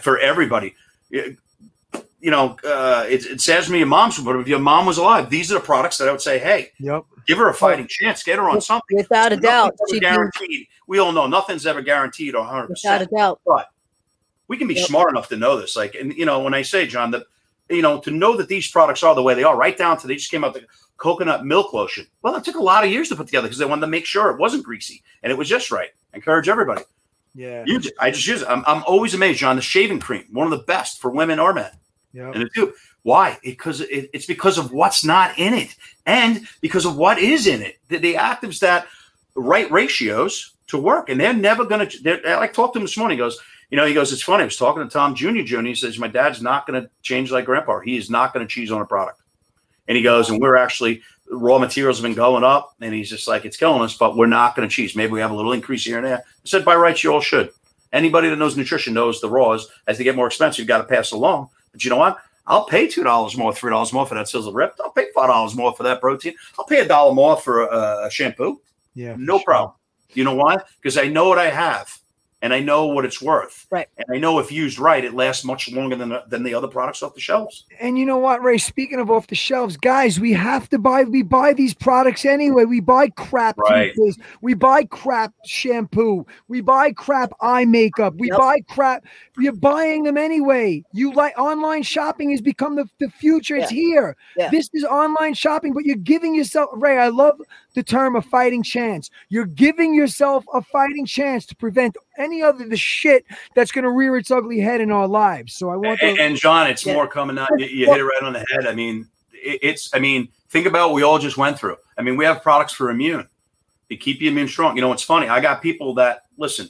for everybody. You know, uh, it, it says me your mom's, but if your mom was alive, these are the products that I would say, "Hey, yep, give her a fighting chance. Get her on something." Without a doubt, guaranteed. We all know nothing's ever guaranteed or 100. Without a doubt, but we can be yep. smart enough to know this. Like, and you know, when I say Jon, that you know, to know that these products are the way they are, right down to they just came out the coconut milk lotion. Well, it took a lot of years to put together because they wanted to make sure it wasn't greasy and it was just right. I encourage everybody. Yeah, it. I just use it. I'm, I'm always amazed, Jon. The shaving cream, one of the best for women or men. Yeah, and it too. Why? Because it, it's because of what's not in it, and because of what is in it. The, the actives that right ratios to work, and they're never going to. Like talked to him this morning. He goes, you know, he goes, it's funny. I was talking to Tom Jr. Jr. He says, my dad's not going to change like grandpa. He is not going to cheese on a product. And he goes, and we're actually, raw materials have been going up. And he's just like, it's killing us, but we're not going to cheese. Maybe we have a little increase here and there. I said, by rights, you all should. Anybody that knows nutrition knows the raws, as they get more expensive, you've got to pass along. But you know what? I'll pay two dollars more, three dollars more for that SISEL rip. I'll pay five dollars more for that protein. I'll pay a dollar more for a, a shampoo. Yeah, no sure. problem. You know why? Because I know what I have and I know what it's worth. Right. And I know if used right, it lasts much longer than than the other products off the shelves. And you know what, Ray? Speaking of off the shelves, guys, we have to buy. We buy these products anyway. We buy crap Right. toothpaste. We buy crap shampoo. We buy crap eye makeup. We Yep. buy crap. You're buying them anyway. You like online shopping has become the, the future. It's here. Yeah. This is online shopping, but you're giving yourself, Ray. I love the term a fighting chance. You're giving yourself a fighting chance to prevent any other the shit that's going to rear its ugly head in our lives. So I want to. And, and Jon, it's Yeah. more coming out. You, you hit it right on the head. I mean, it, it's. I mean, think about what we all just went through. I mean, we have products for immune to keep you immune strong. You know, it's funny. I got people that listen.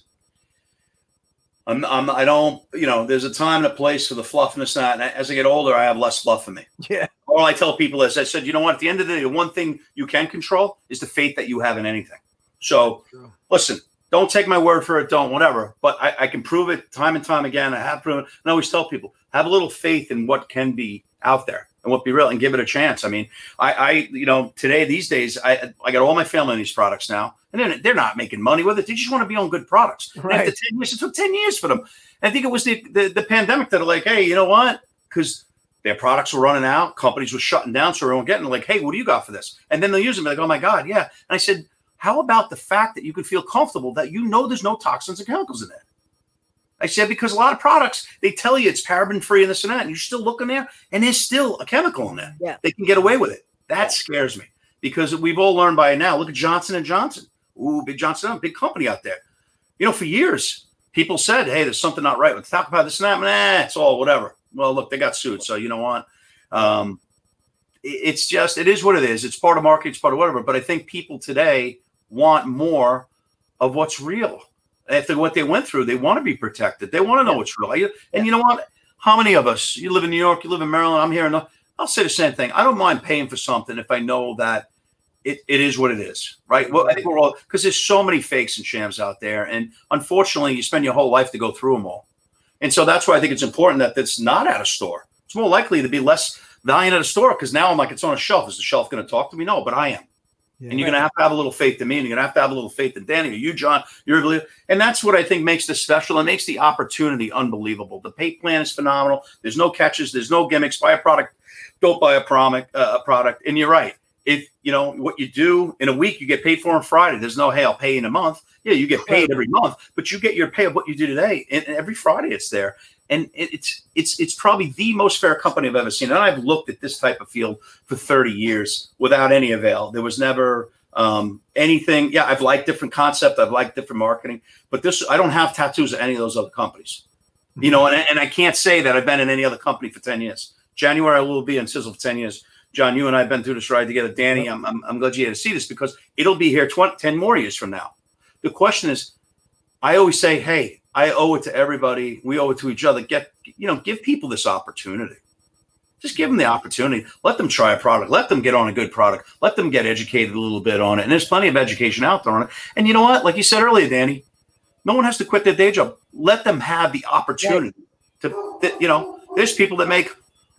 I'm, I'm, I don't, you know, there's a time and a place for the fluffiness. and this and that. And as I get older, I have less fluff in me. Yeah. All I tell people is, I said, you know what? At the end of the day, the one thing you can control is the faith that you have in anything. So, True. listen, don't take my word for it. Don't whatever. But I, I can prove it time and time again. I have proven. And I always tell people have a little faith in what can be out there and what be real, and give it a chance. I mean, I, I you know, today these days, I I got all my family in these products now, and they're, they're not making money with it. They just want to be on good products. And Right. After ten years, it took ten years for them. I think it was the the, the pandemic that are like, hey, you know what? Because their products were running out, companies were shutting down, so everyone getting like, hey, what do you got for this? And then they'll use them like, oh my god, yeah. And I said, how about the fact that you can feel comfortable that you know there's no toxins and chemicals in it? I said because a lot of products they tell you it's paraben free and this and that, and you're still looking there, and there's still a chemical in there. Yeah. they can get away with it. That scares me because we've all learned by now. Look at Johnson and Johnson. Ooh, big Johnson, big company out there. You know, for years people said, "Hey, there's something not right with talk about this and that." Nah, it's all whatever. Well, look, they got sued, so you know what? Um, it's just it is what it is. It's part of marketing, it's part of whatever. But I think people today want more of what's real. After what they went through, they want to be protected. They want to know what's real. And you know what? How many of us? You live in New York, you live in Maryland. I'm here, and I'll say the same thing. I don't mind paying for something if I know that it, it is what it is, right? Well, I think we're all because there's so many fakes and shams out there, and unfortunately, you spend your whole life to go through them all. And so that's why I think it's important that it's not at a store. It's more likely to be less valiant at a store because now I'm like, it's on a shelf. Is the shelf going to talk to me? No, but I am. Yeah. And you're going to have to have a little faith in me, and you're going to have to have a little faith in Dani or you, Jon. You're a believer. And that's what I think makes this special. It makes the opportunity unbelievable. The pay plan is phenomenal. There's no catches. There's no gimmicks. Buy a product. Don't buy a, promic, uh, a product. And you're right. If you know what you do in a week, you get paid for on Friday. There's no hey, I'll pay in a month. Yeah, you get paid every month, but you get your pay of what you do today, and and every Friday it's there. And it's it's it's probably the most fair company I've ever seen. And I've looked at this type of field for 30 years without any avail. There was never um, anything. Yeah, I've liked different concept. I've liked different marketing, but this I don't have tattoos at any of those other companies. You know, and, and I can't say that I've been in any other company for 10 years. January I will be in SISEL for 10 years. Jon, you and I have been through this ride together. Dani, I'm, I'm, I'm glad you had to see this because it'll be here 20, 10 more years from now. The question is, I always say, hey, I owe it to everybody. We owe it to each other. Get, you know, give people this opportunity. Just give them the opportunity. Let them try a product. Let them get on a good product. Let them get educated a little bit on it. And there's plenty of education out there on it. And you know what? Like you said earlier, Dani, no one has to quit their day job. Let them have the opportunity to, you know, there's people that make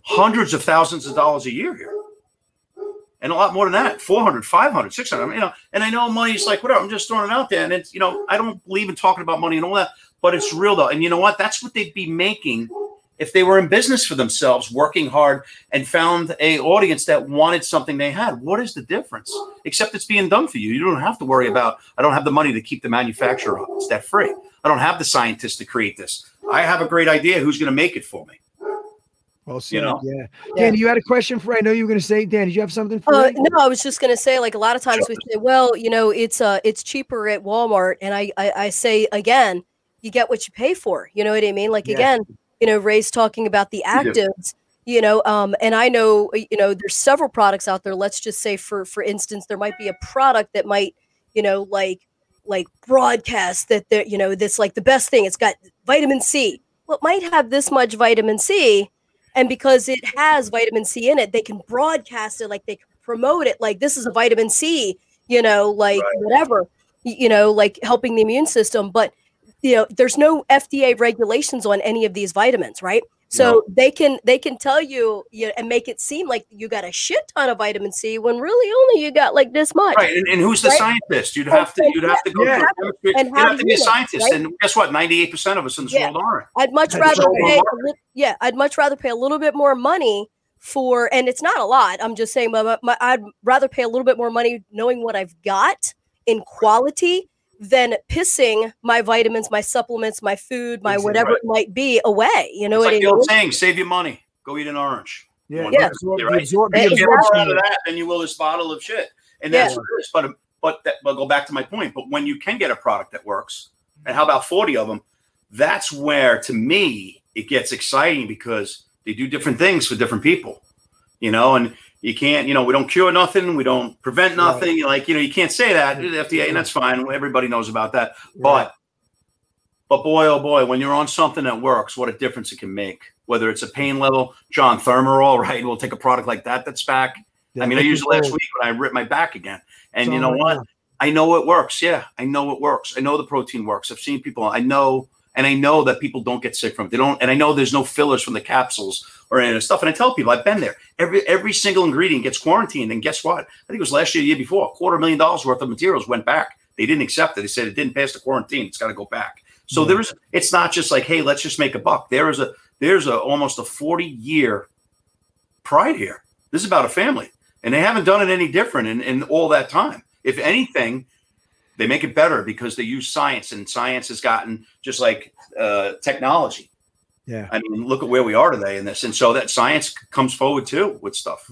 hundreds of thousands of dollars a year here. And a lot more than that 400, 500, 600. I mean, you know, and I know money's like, whatever, I'm just throwing it out there. And it's, you know, I don't believe in talking about money and all that, but it's real though. And you know what? That's what they'd be making if they were in business for themselves, working hard and found a audience that wanted something they had. What is the difference? Except it's being done for you. You don't have to worry about, I don't have the money to keep the manufacturer that free. I don't have the scientists to create this. I have a great idea who's going to make it for me. Well said. You know? yeah. Yeah. Dani, you had a question for? I know you were going to say. Dan, did you have something for? Uh, no, I was just going to say, like a lot of times we say, well, you know, it's uh, it's cheaper at Walmart, and I, I, I say again, you get what you pay for. You know what I mean? Like Yeah. again, you know, Ray's talking about the You do. actives. You know, um, and I know, you know, there's several products out there. Let's just say, for for instance, there might be a product that might, you know, like like broadcast that they're, you know, that's like the best thing. It's got vitamin C. Well, it might have this much vitamin C, and because it has vitamin C in it, they can broadcast it like they promote it like this is a vitamin C, you know, like Right. whatever, you know, like helping the immune system. But you know, there's no FDA regulations on any of these vitamins, right? So they can they can tell you, you and make it seem like you got a shit ton of vitamin C when really only you got like this much. Right, and, and who's the Right? scientist? You'd have to you'd have to go Yeah. And You'd have to be a scientist, right? and guess what? Ninety eight percent of us in this Yeah. world aren't. I'd much rather pay a li- yeah, I'd much rather pay a little bit more money for and it's not a lot. I'm just saying but my, I'd rather pay a little bit more money knowing what I've got in quality than pissing my vitamins, my supplements, my food, my Exactly. whatever it might be away. You know It's what like I the old mean? saying: "Save your money, go eat an orange." Yeah, Well, the Yeah. absor- You're right. absor- You get more out of that than you will this bottle of shit, and that's Yeah. what it is. But but that, but go back to my point. But when you can get a product that works, and how about forty of them? That's where, to me, it gets exciting because they do different things for different people. You know, and you can't. You know, we don't cure nothing. We don't prevent Right. nothing. Like you know, you can't say that the FDA, and that's fine. Everybody knows about that. But but boy, oh boy, when you're on something that works, what a difference it can make. Whether it's a pain level, Jon Thermarol, right? We'll take a product like that that's back. Yeah, I mean, I used it last week when I ripped my back again. And you know right what? now. I know it works. Yeah, I know it works. I know the protein works. I've seen people. I know, and I know that people don't get sick from it. They don't, and I know there's no fillers from the capsules or any of the stuff. And I tell people, I've been there. Every every single ingredient gets quarantined. And guess what? I think it was last year, the year before, a quarter million dollars worth of materials went back. They didn't accept it. They said it didn't pass the quarantine. It's got to go back. So Yeah. there's. It's not just like, hey, let's just make a buck. There is a there's a almost a 40 year pride here. This is about a family, and they haven't done it any different in, in all that time. If anything, they make it better because they use science, and science has gotten just like uh, technology. Yeah. I mean, look at where we are today in this, and so that science comes forward too with stuff.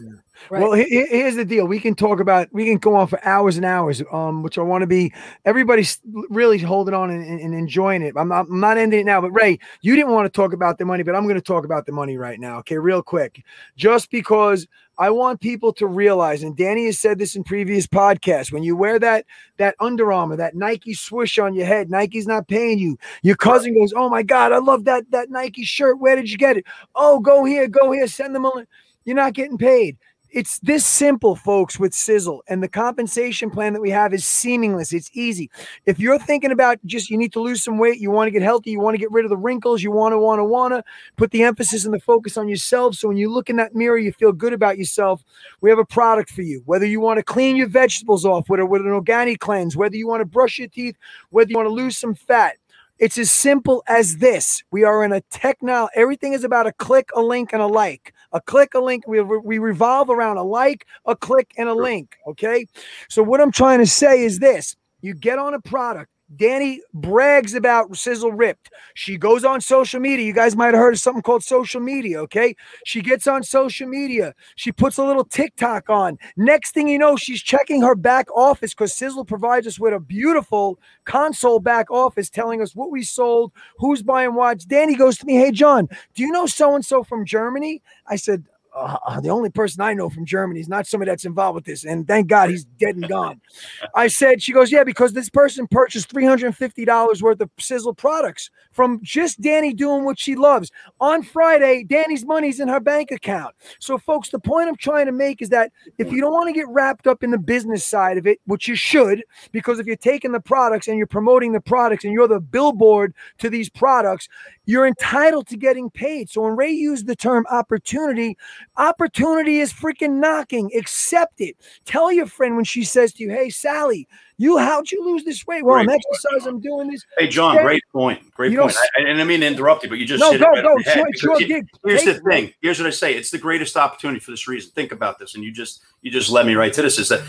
Right. Well, he- he- here's the deal. We can talk about, we can go on for hours and hours, um, which I want to be, everybody's really holding on and, and- and enjoying it. I'm not, I'm not ending it now, but Ray, you didn't want to talk about the money, but I'm going to talk about the money right now. Okay. Real quick, just because I want people to realize, and Dani has said this in previous podcasts, when you wear that, that Under Armour, that Nike swoosh on your head, Nike's not paying you. Your cousin goes, Oh my God, I love that, that Nike shirt. Where did you get it? Oh, go here, go here, send them a, li-" you're not getting paid it's this simple, folks, with SISEL. And the compensation plan that we have is seamless. It's easy. If you're thinking about just you need to lose some weight, you want to get healthy, you want to get rid of the wrinkles, you want to, want to, want to put the emphasis and the focus on yourself. So when you look in that mirror, you feel good about yourself. We have a product for you. Whether you want to clean your vegetables off with, with an organic cleanse, whether you want to brush your teeth, whether you want to lose some fat. It's as simple as this. We are in a techno. Everything is about a click, a link, and a like. A click, a link. We, we revolve around a like, a click, and a link. Okay. So what I'm trying to say is this: you get on a product. Dani brags about SISEL Ripped. She goes on social media. You guys might have heard of something called social media. Okay. She gets on social media. She puts a little TikTok on. Next thing you know, she's checking her back office because SISEL provides us with a beautiful console back office telling us what we sold, who's buying what. Dani goes to me, Hey, Jon, do you know so and so from Germany? I said, uh, the only person I know from Germany is not somebody that's involved with this. And thank God he's dead and gone. I said, she goes, yeah, because this person purchased $350 worth of SISEL products from just Dani doing what she loves. On Friday, Dani's money's in her bank account. So, folks, the point I'm trying to make is that if you don't want to get wrapped up in the business side of it, which you should, because if you're taking the products and you're promoting the products and you're the billboard to these products, you're entitled to getting paid. So when Ray used the term opportunity, opportunity is freaking knocking. Accept it. Tell your friend when she says to you, "Hey, Sally, you how'd you lose this weight? Well, I'm exercising. I'm doing this. Hey, Jon, great point. Great You point. I, and I mean to interrupt you, but you just No, go, right go. the It's head your, it's your gig. Here's Take the it, thing. Here's what I say. It's the greatest opportunity for this reason. Think about this, and you just you just led me right to this. Is that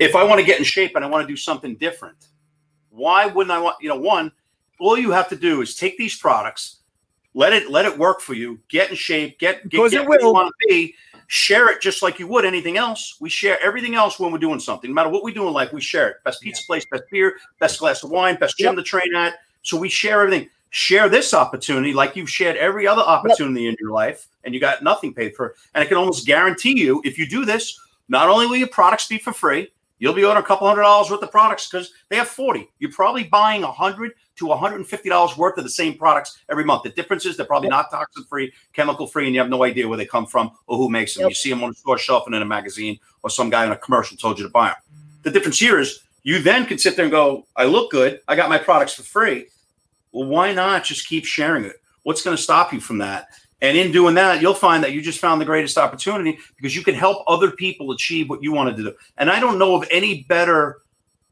if I want to get in shape and I want to do something different, why wouldn't I want? You know, one, all you have to do is take these products, let it let it work for you, get in shape, get get, Because get it where you will. want to be. Share it just like you would anything else. We share everything else when we're doing something. No matter what we do in life, we share it. Best pizza place, best beer, best glass of wine, best gym to train at. So we share everything. Share this opportunity like you've shared every other opportunity in your life, and you got nothing paid for. And I can almost guarantee you, if you do this, not only will your products be for free, you'll be ordering a couple hundred dollars worth of products because they have 40. You're probably buying a hundred to $150 worth of the same products every month. The difference is they're probably not toxin free, chemical free, and you have no idea where they come from or who makes them. Yep. You see them on a store shelf and in a magazine, or some guy in a commercial told you to buy them. The difference here is you then can sit there and go, I look good. I got my products for free. Well, why not just keep sharing it? What's going to stop you from that? And in doing that, you'll find that you just found the greatest opportunity because you can help other people achieve what you wanted to do. And I don't know of any better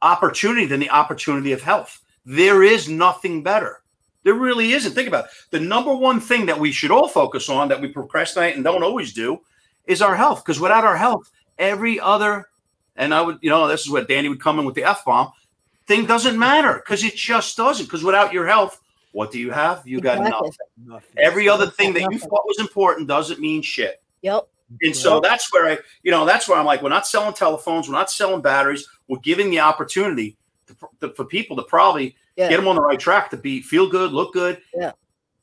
opportunity than the opportunity of health. There is nothing better. There really isn't. Think about it. The number one thing that we should all focus on that we procrastinate and don't always do is our health. Because without our health, every other, and I would, you know, this is what Dani would come in with the F bomb, thing doesn't matter because it just doesn't. Because without your health, what do you have? You got Exactly. nothing. Nothing. Every other thing that you thought was important doesn't mean shit. Yep. And so that's where I, you know, that's where I'm like, we're not selling telephones, we're not selling batteries, we're giving the opportunity to, to, for people to probably Yeah. get them on the right track to be feel good, look good, Yeah.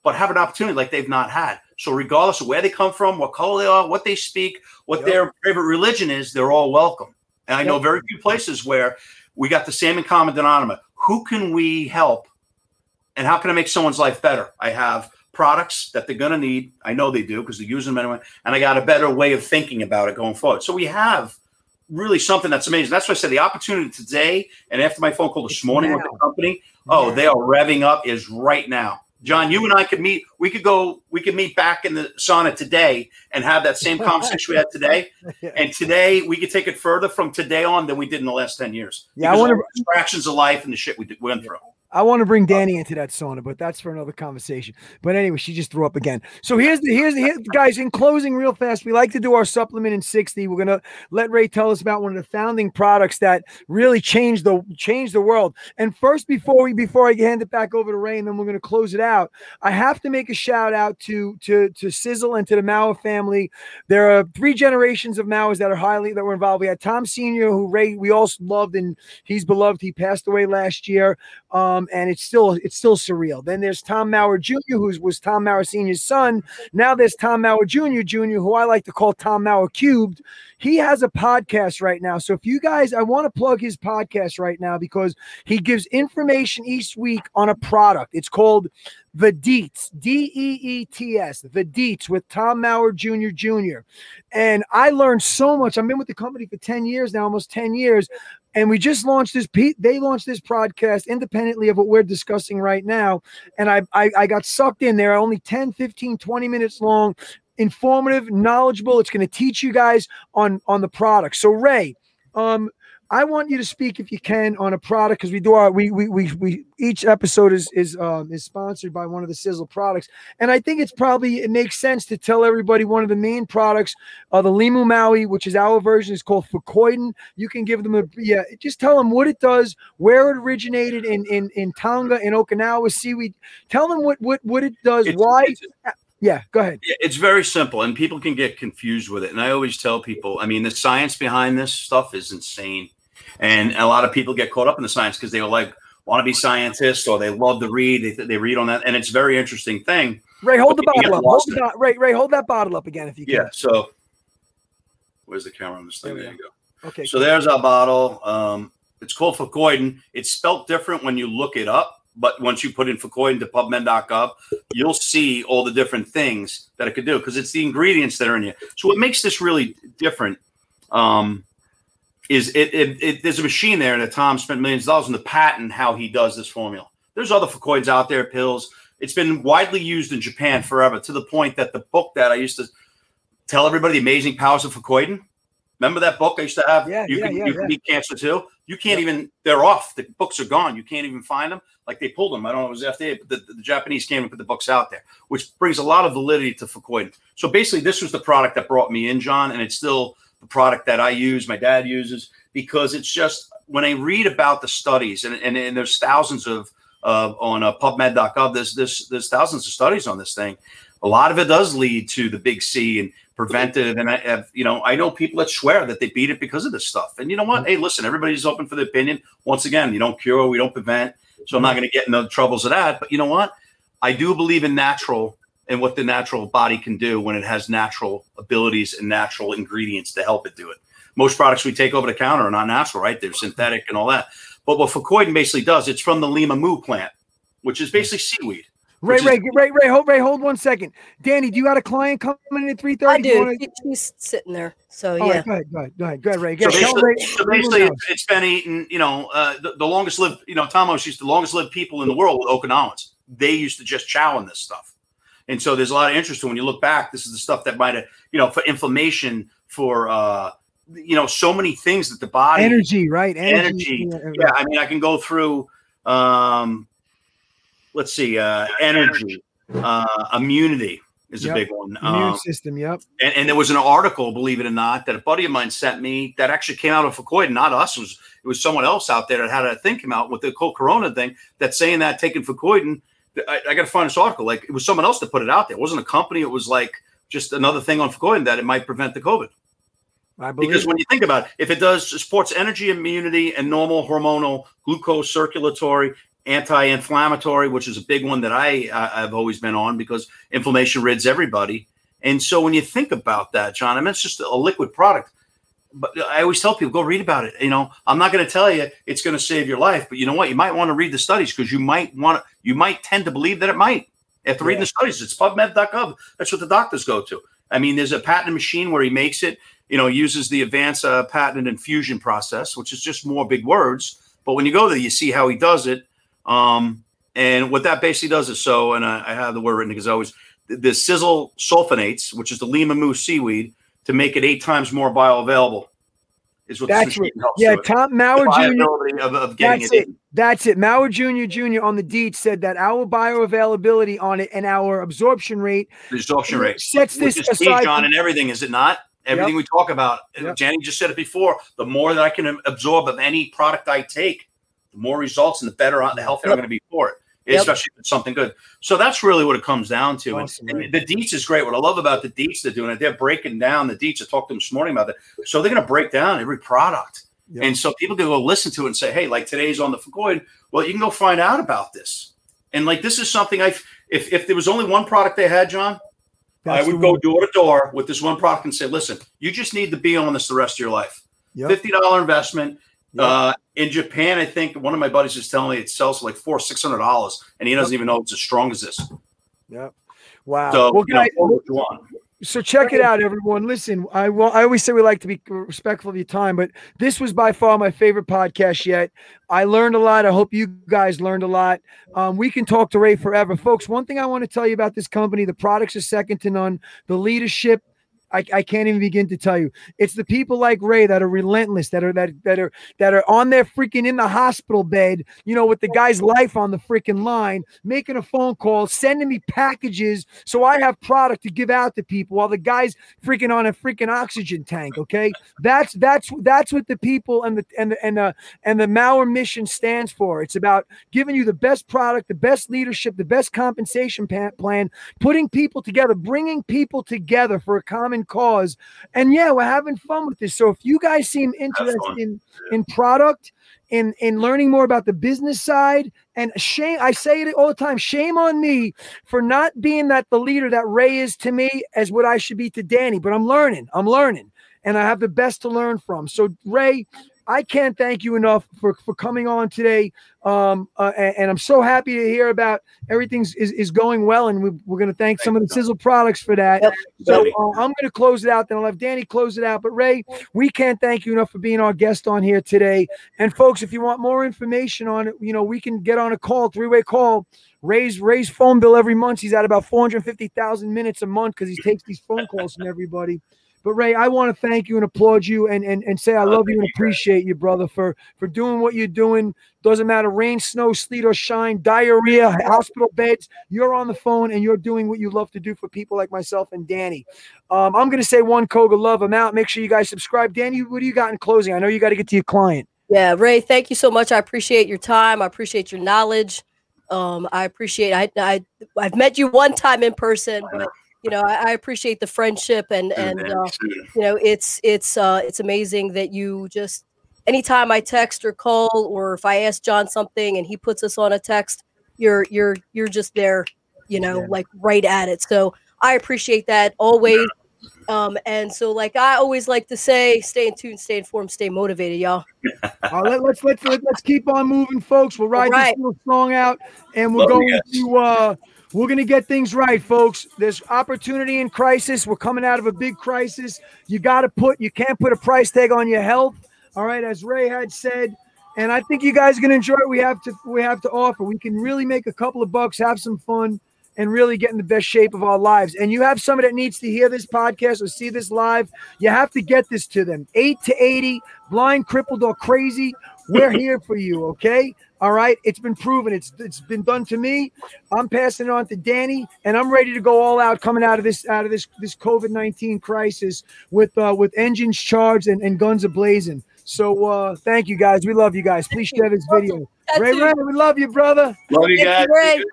but have an opportunity like they've not had. So regardless of where they come from, what color they are, what they speak, what Yep. their favorite religion is, they're all welcome. And I know very few places where we got the same in common denominator. Who can we help, and how can I make someone's life better? I have products that they're going to need. I know they do because they're using them anyway. And I got a better way of thinking about it going forward. So we have really something that's amazing. That's why I said the opportunity today and after my phone call this morning with the company, oh, they are revving up is right now. Jon, you and I could meet. We could go. We could meet back in the sauna today and have that same conversation we had today. And today we could take it further from today on than we did in the last ten years. Yeah, I all the distractions of life and the shit we did, went through. I want to bring Dani into that sauna, but that's for another conversation. But anyway, she just threw up again. So here's the here's the here, guys. In closing, real fast, we like to do our supplement in sixty. We're gonna let Ray tell us about one of the founding products that really changed the changed the world. And first, before we before I hand it back over to Ray, and then we're gonna close it out, I have to make a shout out to to to SISEL and to the Mower family. There are three generations of Mowers that are highly that were involved. We had Tom Senior, who Ray we all loved, and he's beloved. He passed away last year um, Um, and it's still it's still surreal. Then there's Tom Mower Jr., who was Tom Mower Sr.'s son. Now there's Tom Mower Jr. Jr., who I like to call Tom Mower Cubed. He has a podcast right now. So if you guys, I want to plug his podcast right now because he gives information each week on a product. It's called The Deets, D E E T S, The Deets with Tom Mower Jr. Jr. And I learned so much. I've been with the company for 10 years now, almost 10 years and we just launched this they launched this podcast independently of what we're discussing right now. And I, I i got sucked in there. Only 10 15 20 minutes long informative knowledgeable. It's going to teach you guys on on the product. So ray um I want you to speak if you can on a product because we do our we we we we each episode is is um is sponsored by one of the SISEL products. And I think it's probably it makes sense to tell everybody one of the main products uh the Limu Moui which is our version is called Fucoidan. You can give them a yeah just tell them what it does where it originated in in in Tonga in Okinawa seaweed. Tell them what what what it does It's- why it's- yeah go ahead It's very simple, and people can get confused with it. And I always tell people, I mean, the science behind this stuff is insane, and a lot of people get caught up in the science because they are like want to be scientists or they love to read. They, they read on that, and it's a very interesting thing. Ray hold the bottle up hold the bo- Ray Ray hold that bottle up again if you can Yeah. So, where's the camera on this thing? There There you go. okay So there's our bottle. Um, it's called Fucoidan. It's spelt different when you look it up, but once you put in Fucoidan to PubMed.gov, you'll see all the different things that it could do because it's the ingredients that are in you. So what makes this really different um, is it, it, it. There's a machine there that Tom spent millions of dollars on the patent how he does this formula. There's other Fucoids out there, pills. It's been widely used in Japan forever to the point that the book that I used to tell everybody, The Amazing Powers of Fucoidan. Remember that book I used to have? Yeah, you yeah, can yeah, you yeah. can beat cancer too. You can't even. They're off. The books are gone. You can't even find them. Like they pulled them. I don't know. It was FDA, but the, the Japanese came and put the books out there, which brings a lot of validity to Fucoidan. So basically, this was the product that brought me in, Jon, and it's still the product that I use. My dad uses because it's just when I read about the studies, and and, and there's thousands of uh, on uh, PubMed.gov. There's there's there's thousands of studies on this thing. A lot of it does lead to the big C and preventive. And I have, you know, I know people that swear that they beat it because of this stuff. And you know what? Mm-hmm. Hey, listen, everybody's open for the opinion. Once again, you don't cure, we don't prevent. So I'm not mm-hmm. going to get into the troubles of that. But you know what? I do believe in natural and what the natural body can do when it has natural abilities and natural ingredients to help it do it. Most products we take over the counter are not natural, right? They're synthetic and all that. But what Fucoidan basically does, it's from the Lima Moo plant, which is mm-hmm. basically seaweed. Ray, is- Ray, Ray, Ray, hold, Ray, hold one second. Dani, do you got a client coming in at three I thirty? do. She- She's sitting there. So All yeah. right, go ahead, go ahead, go ahead, go ahead, Ray. So Go ahead. Basically, Ray- so basically it's, it's been eaten, you know, uh, the, the longest lived, you know, Tom Oshie's the longest lived people in the world with Okinawans. They used to just chow on this stuff. And so there's a lot of interest. When you look back, this is the stuff that might have, you know, for inflammation, for uh, you know, so many things that the body energy, right? Energy. energy. Yeah, I mean, I can go through. Um, let's see, uh, energy, uh, immunity is yep. a big one. Immune um, system, yep. And, and, there was an article, believe it or not, that a buddy of mine sent me that actually came out of Fucoid, not us. It was it was someone else out there that had a thing come out with the whole Corona thing that's saying that taking Fucoid. I, I got to find this article. Like it was someone else that put it out there. It wasn't a company. It was like just another thing on Fucoid that it might prevent the COVID. I believe because when you think about it, if it does supports energy, immunity, and normal hormonal glucose circulatory anti-inflammatory, which is a big one that I I've always been on because inflammation rids everybody. And so when you think about that, Jon, I mean it's just a liquid product. But I always tell people, go read about it. You know, I'm not going to tell you it's going to save your life, but you know what? You might want to read the studies because you might want to, you might tend to believe that it might. After yeah. reading the studies, it's PubMed.gov. That's what the doctors go to. I mean, there's a patent machine where he makes it. You know, uses the advanced uh, patent infusion process, which is just more big words. But when you go there, you see how he does it um, and what that basically does is so, and I, I have the word written because I always the SISEL sulfonates, which is the lima moose seaweed, to make it eight times more bioavailable. Is what that's what, yeah. Tom Mower Jr. Of, of that's it. it. That's it. Mower Jr. Jr. on the deed said that our bioavailability on it and our absorption rate, the absorption rate sets this aside. Jon, and everything is it not? Everything yep. we talk about, yep. Janny just said it before. The more that I can absorb of any product I take, the more results and the better, the healthier yep. I'm going to be for it. Yep. Especially if it's something good. So that's really what it comes down to. And, and the Deets is great. What I love about the Deets they're doing it, they're breaking down the Deets. I talked to them this morning about that. So they're going to break down every product. Yep. And so people can go listen to it and say, hey, like today's on the Fucoid. Well, you can go find out about this. And like this is something I if if there was only one product they had, Jon, that's I would go door to door with this one product and say, listen, you just need to be on this the rest of your life. Yep. $50 investment. Yep. Uh, in Japan, I think one of my buddies is telling me it sells for like four, six hundred dollars, and he doesn't even know it's as strong as this. Yep. Wow. So, well, guys, know, so check it out, everyone. Listen, I will. I always say we like to be respectful of your time, but this was by far my favorite podcast yet. I learned a lot. I hope you guys learned a lot. Um, we can talk to Ray forever, folks. One thing I want to tell you about this company: the products are second to none. The leadership I, I can't even begin to tell you. It's the people like Ray that are relentless, that are that that are that are on their freaking in the hospital bed, you know, with the guy's life on the freaking line, making a phone call, sending me packages so I have product to give out to people while the guy's freaking on a freaking oxygen tank. Okay, that's that's that's what the people and the and the and the and the Mower mission stands for. It's about giving you the best product, the best leadership, the best compensation plan, putting people together, bringing people together for a common cause. And yeah, we're having fun with this. So if you guys seem interested in, in product, in in learning more about the business side, and shame, I say it all the time, shame on me for not being that the leader that Ray is to me as what I should be to Dani. But I'm learning. I'm learning. And I have the best to learn from. So Ray, I can't thank you enough for, for coming on today. Um, uh, and, and, I'm so happy to hear about everything's is, is going well. And we, we're going to thank some of the SISEL products for that. So uh, I'm going to close it out. Then I'll have Danny close it out. But Ray, we can't thank you enough for being our guest on here today. And folks, if you want more information on it, you know, we can get on a call, three way call. Ray's Ray's phone bill every month. He's at about 450,000 minutes a month because he takes these phone calls from everybody. But Ray, I want to thank you and applaud you and, and, and say I love you and appreciate you, brother, for for doing what you're doing. Doesn't matter rain, snow, sleet, or shine, diarrhea, hospital beds. You're on the phone and you're doing what you love to do for people like myself and Dani. Um, I'm gonna say one Koga love him out. Make sure you guys subscribe. Dani, what do you got in closing? I know you got to get to your client. Yeah, Ray, thank you so much. I appreciate your time. I appreciate your knowledge. Um, I appreciate I, I I've met you one time in person, but you know, I, I appreciate the friendship and and uh, you know, it's it's uh, it's amazing that you just anytime I text or call or if I ask Jon something and he puts us on a text, you're you're you're just there, you know, yeah. like right at it. So I appreciate that always. Um, and so like I always like to say, stay in tune, stay informed, stay motivated, y'all. All right, let, us let's, let's let's keep on moving, folks. We'll ride right. this little song out, and we're Love going to uh, we're going to get things right, folks. There's opportunity in crisis. We're coming out of a big crisis. You got to put, you can't put a price tag on your health. All right, as Ray had said, and I think you guys are going to enjoy what we have to we have to offer. We can really make a couple of bucks, have some fun, and really get in the best shape of our lives. And you have somebody that needs to hear this podcast or see this live, you have to get this to them. 8 to 80, blind, crippled, or crazy. We're here for you, okay? All right, it's been proven. It's it's been done to me. I'm passing it on to Dani, and I'm ready to go all out coming out of this out of this this COVID nineteen crisis with uh, with engines charged and, and guns ablazing. So uh, thank you guys. We love you guys. Please share this video. Ray Ray, we love you, brother. Love you guys. you, Ray.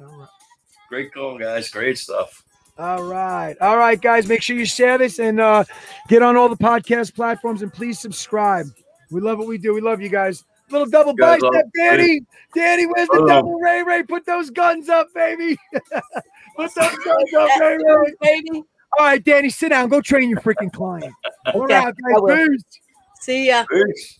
All right. Great call, guys. Great stuff. All right. All right, guys. Make sure you share this and uh, get on all the podcast platforms and please subscribe. We love what we do. We love you guys. Little double Guys, bicep, love- Dani. Dani, where's the double Ray Ray? Put those guns up, baby. Put those guns up, Ray Ray. baby. All right, Dani, sit down. Go train your freaking client. All Okay, right, guys. Peace. See ya. Peace.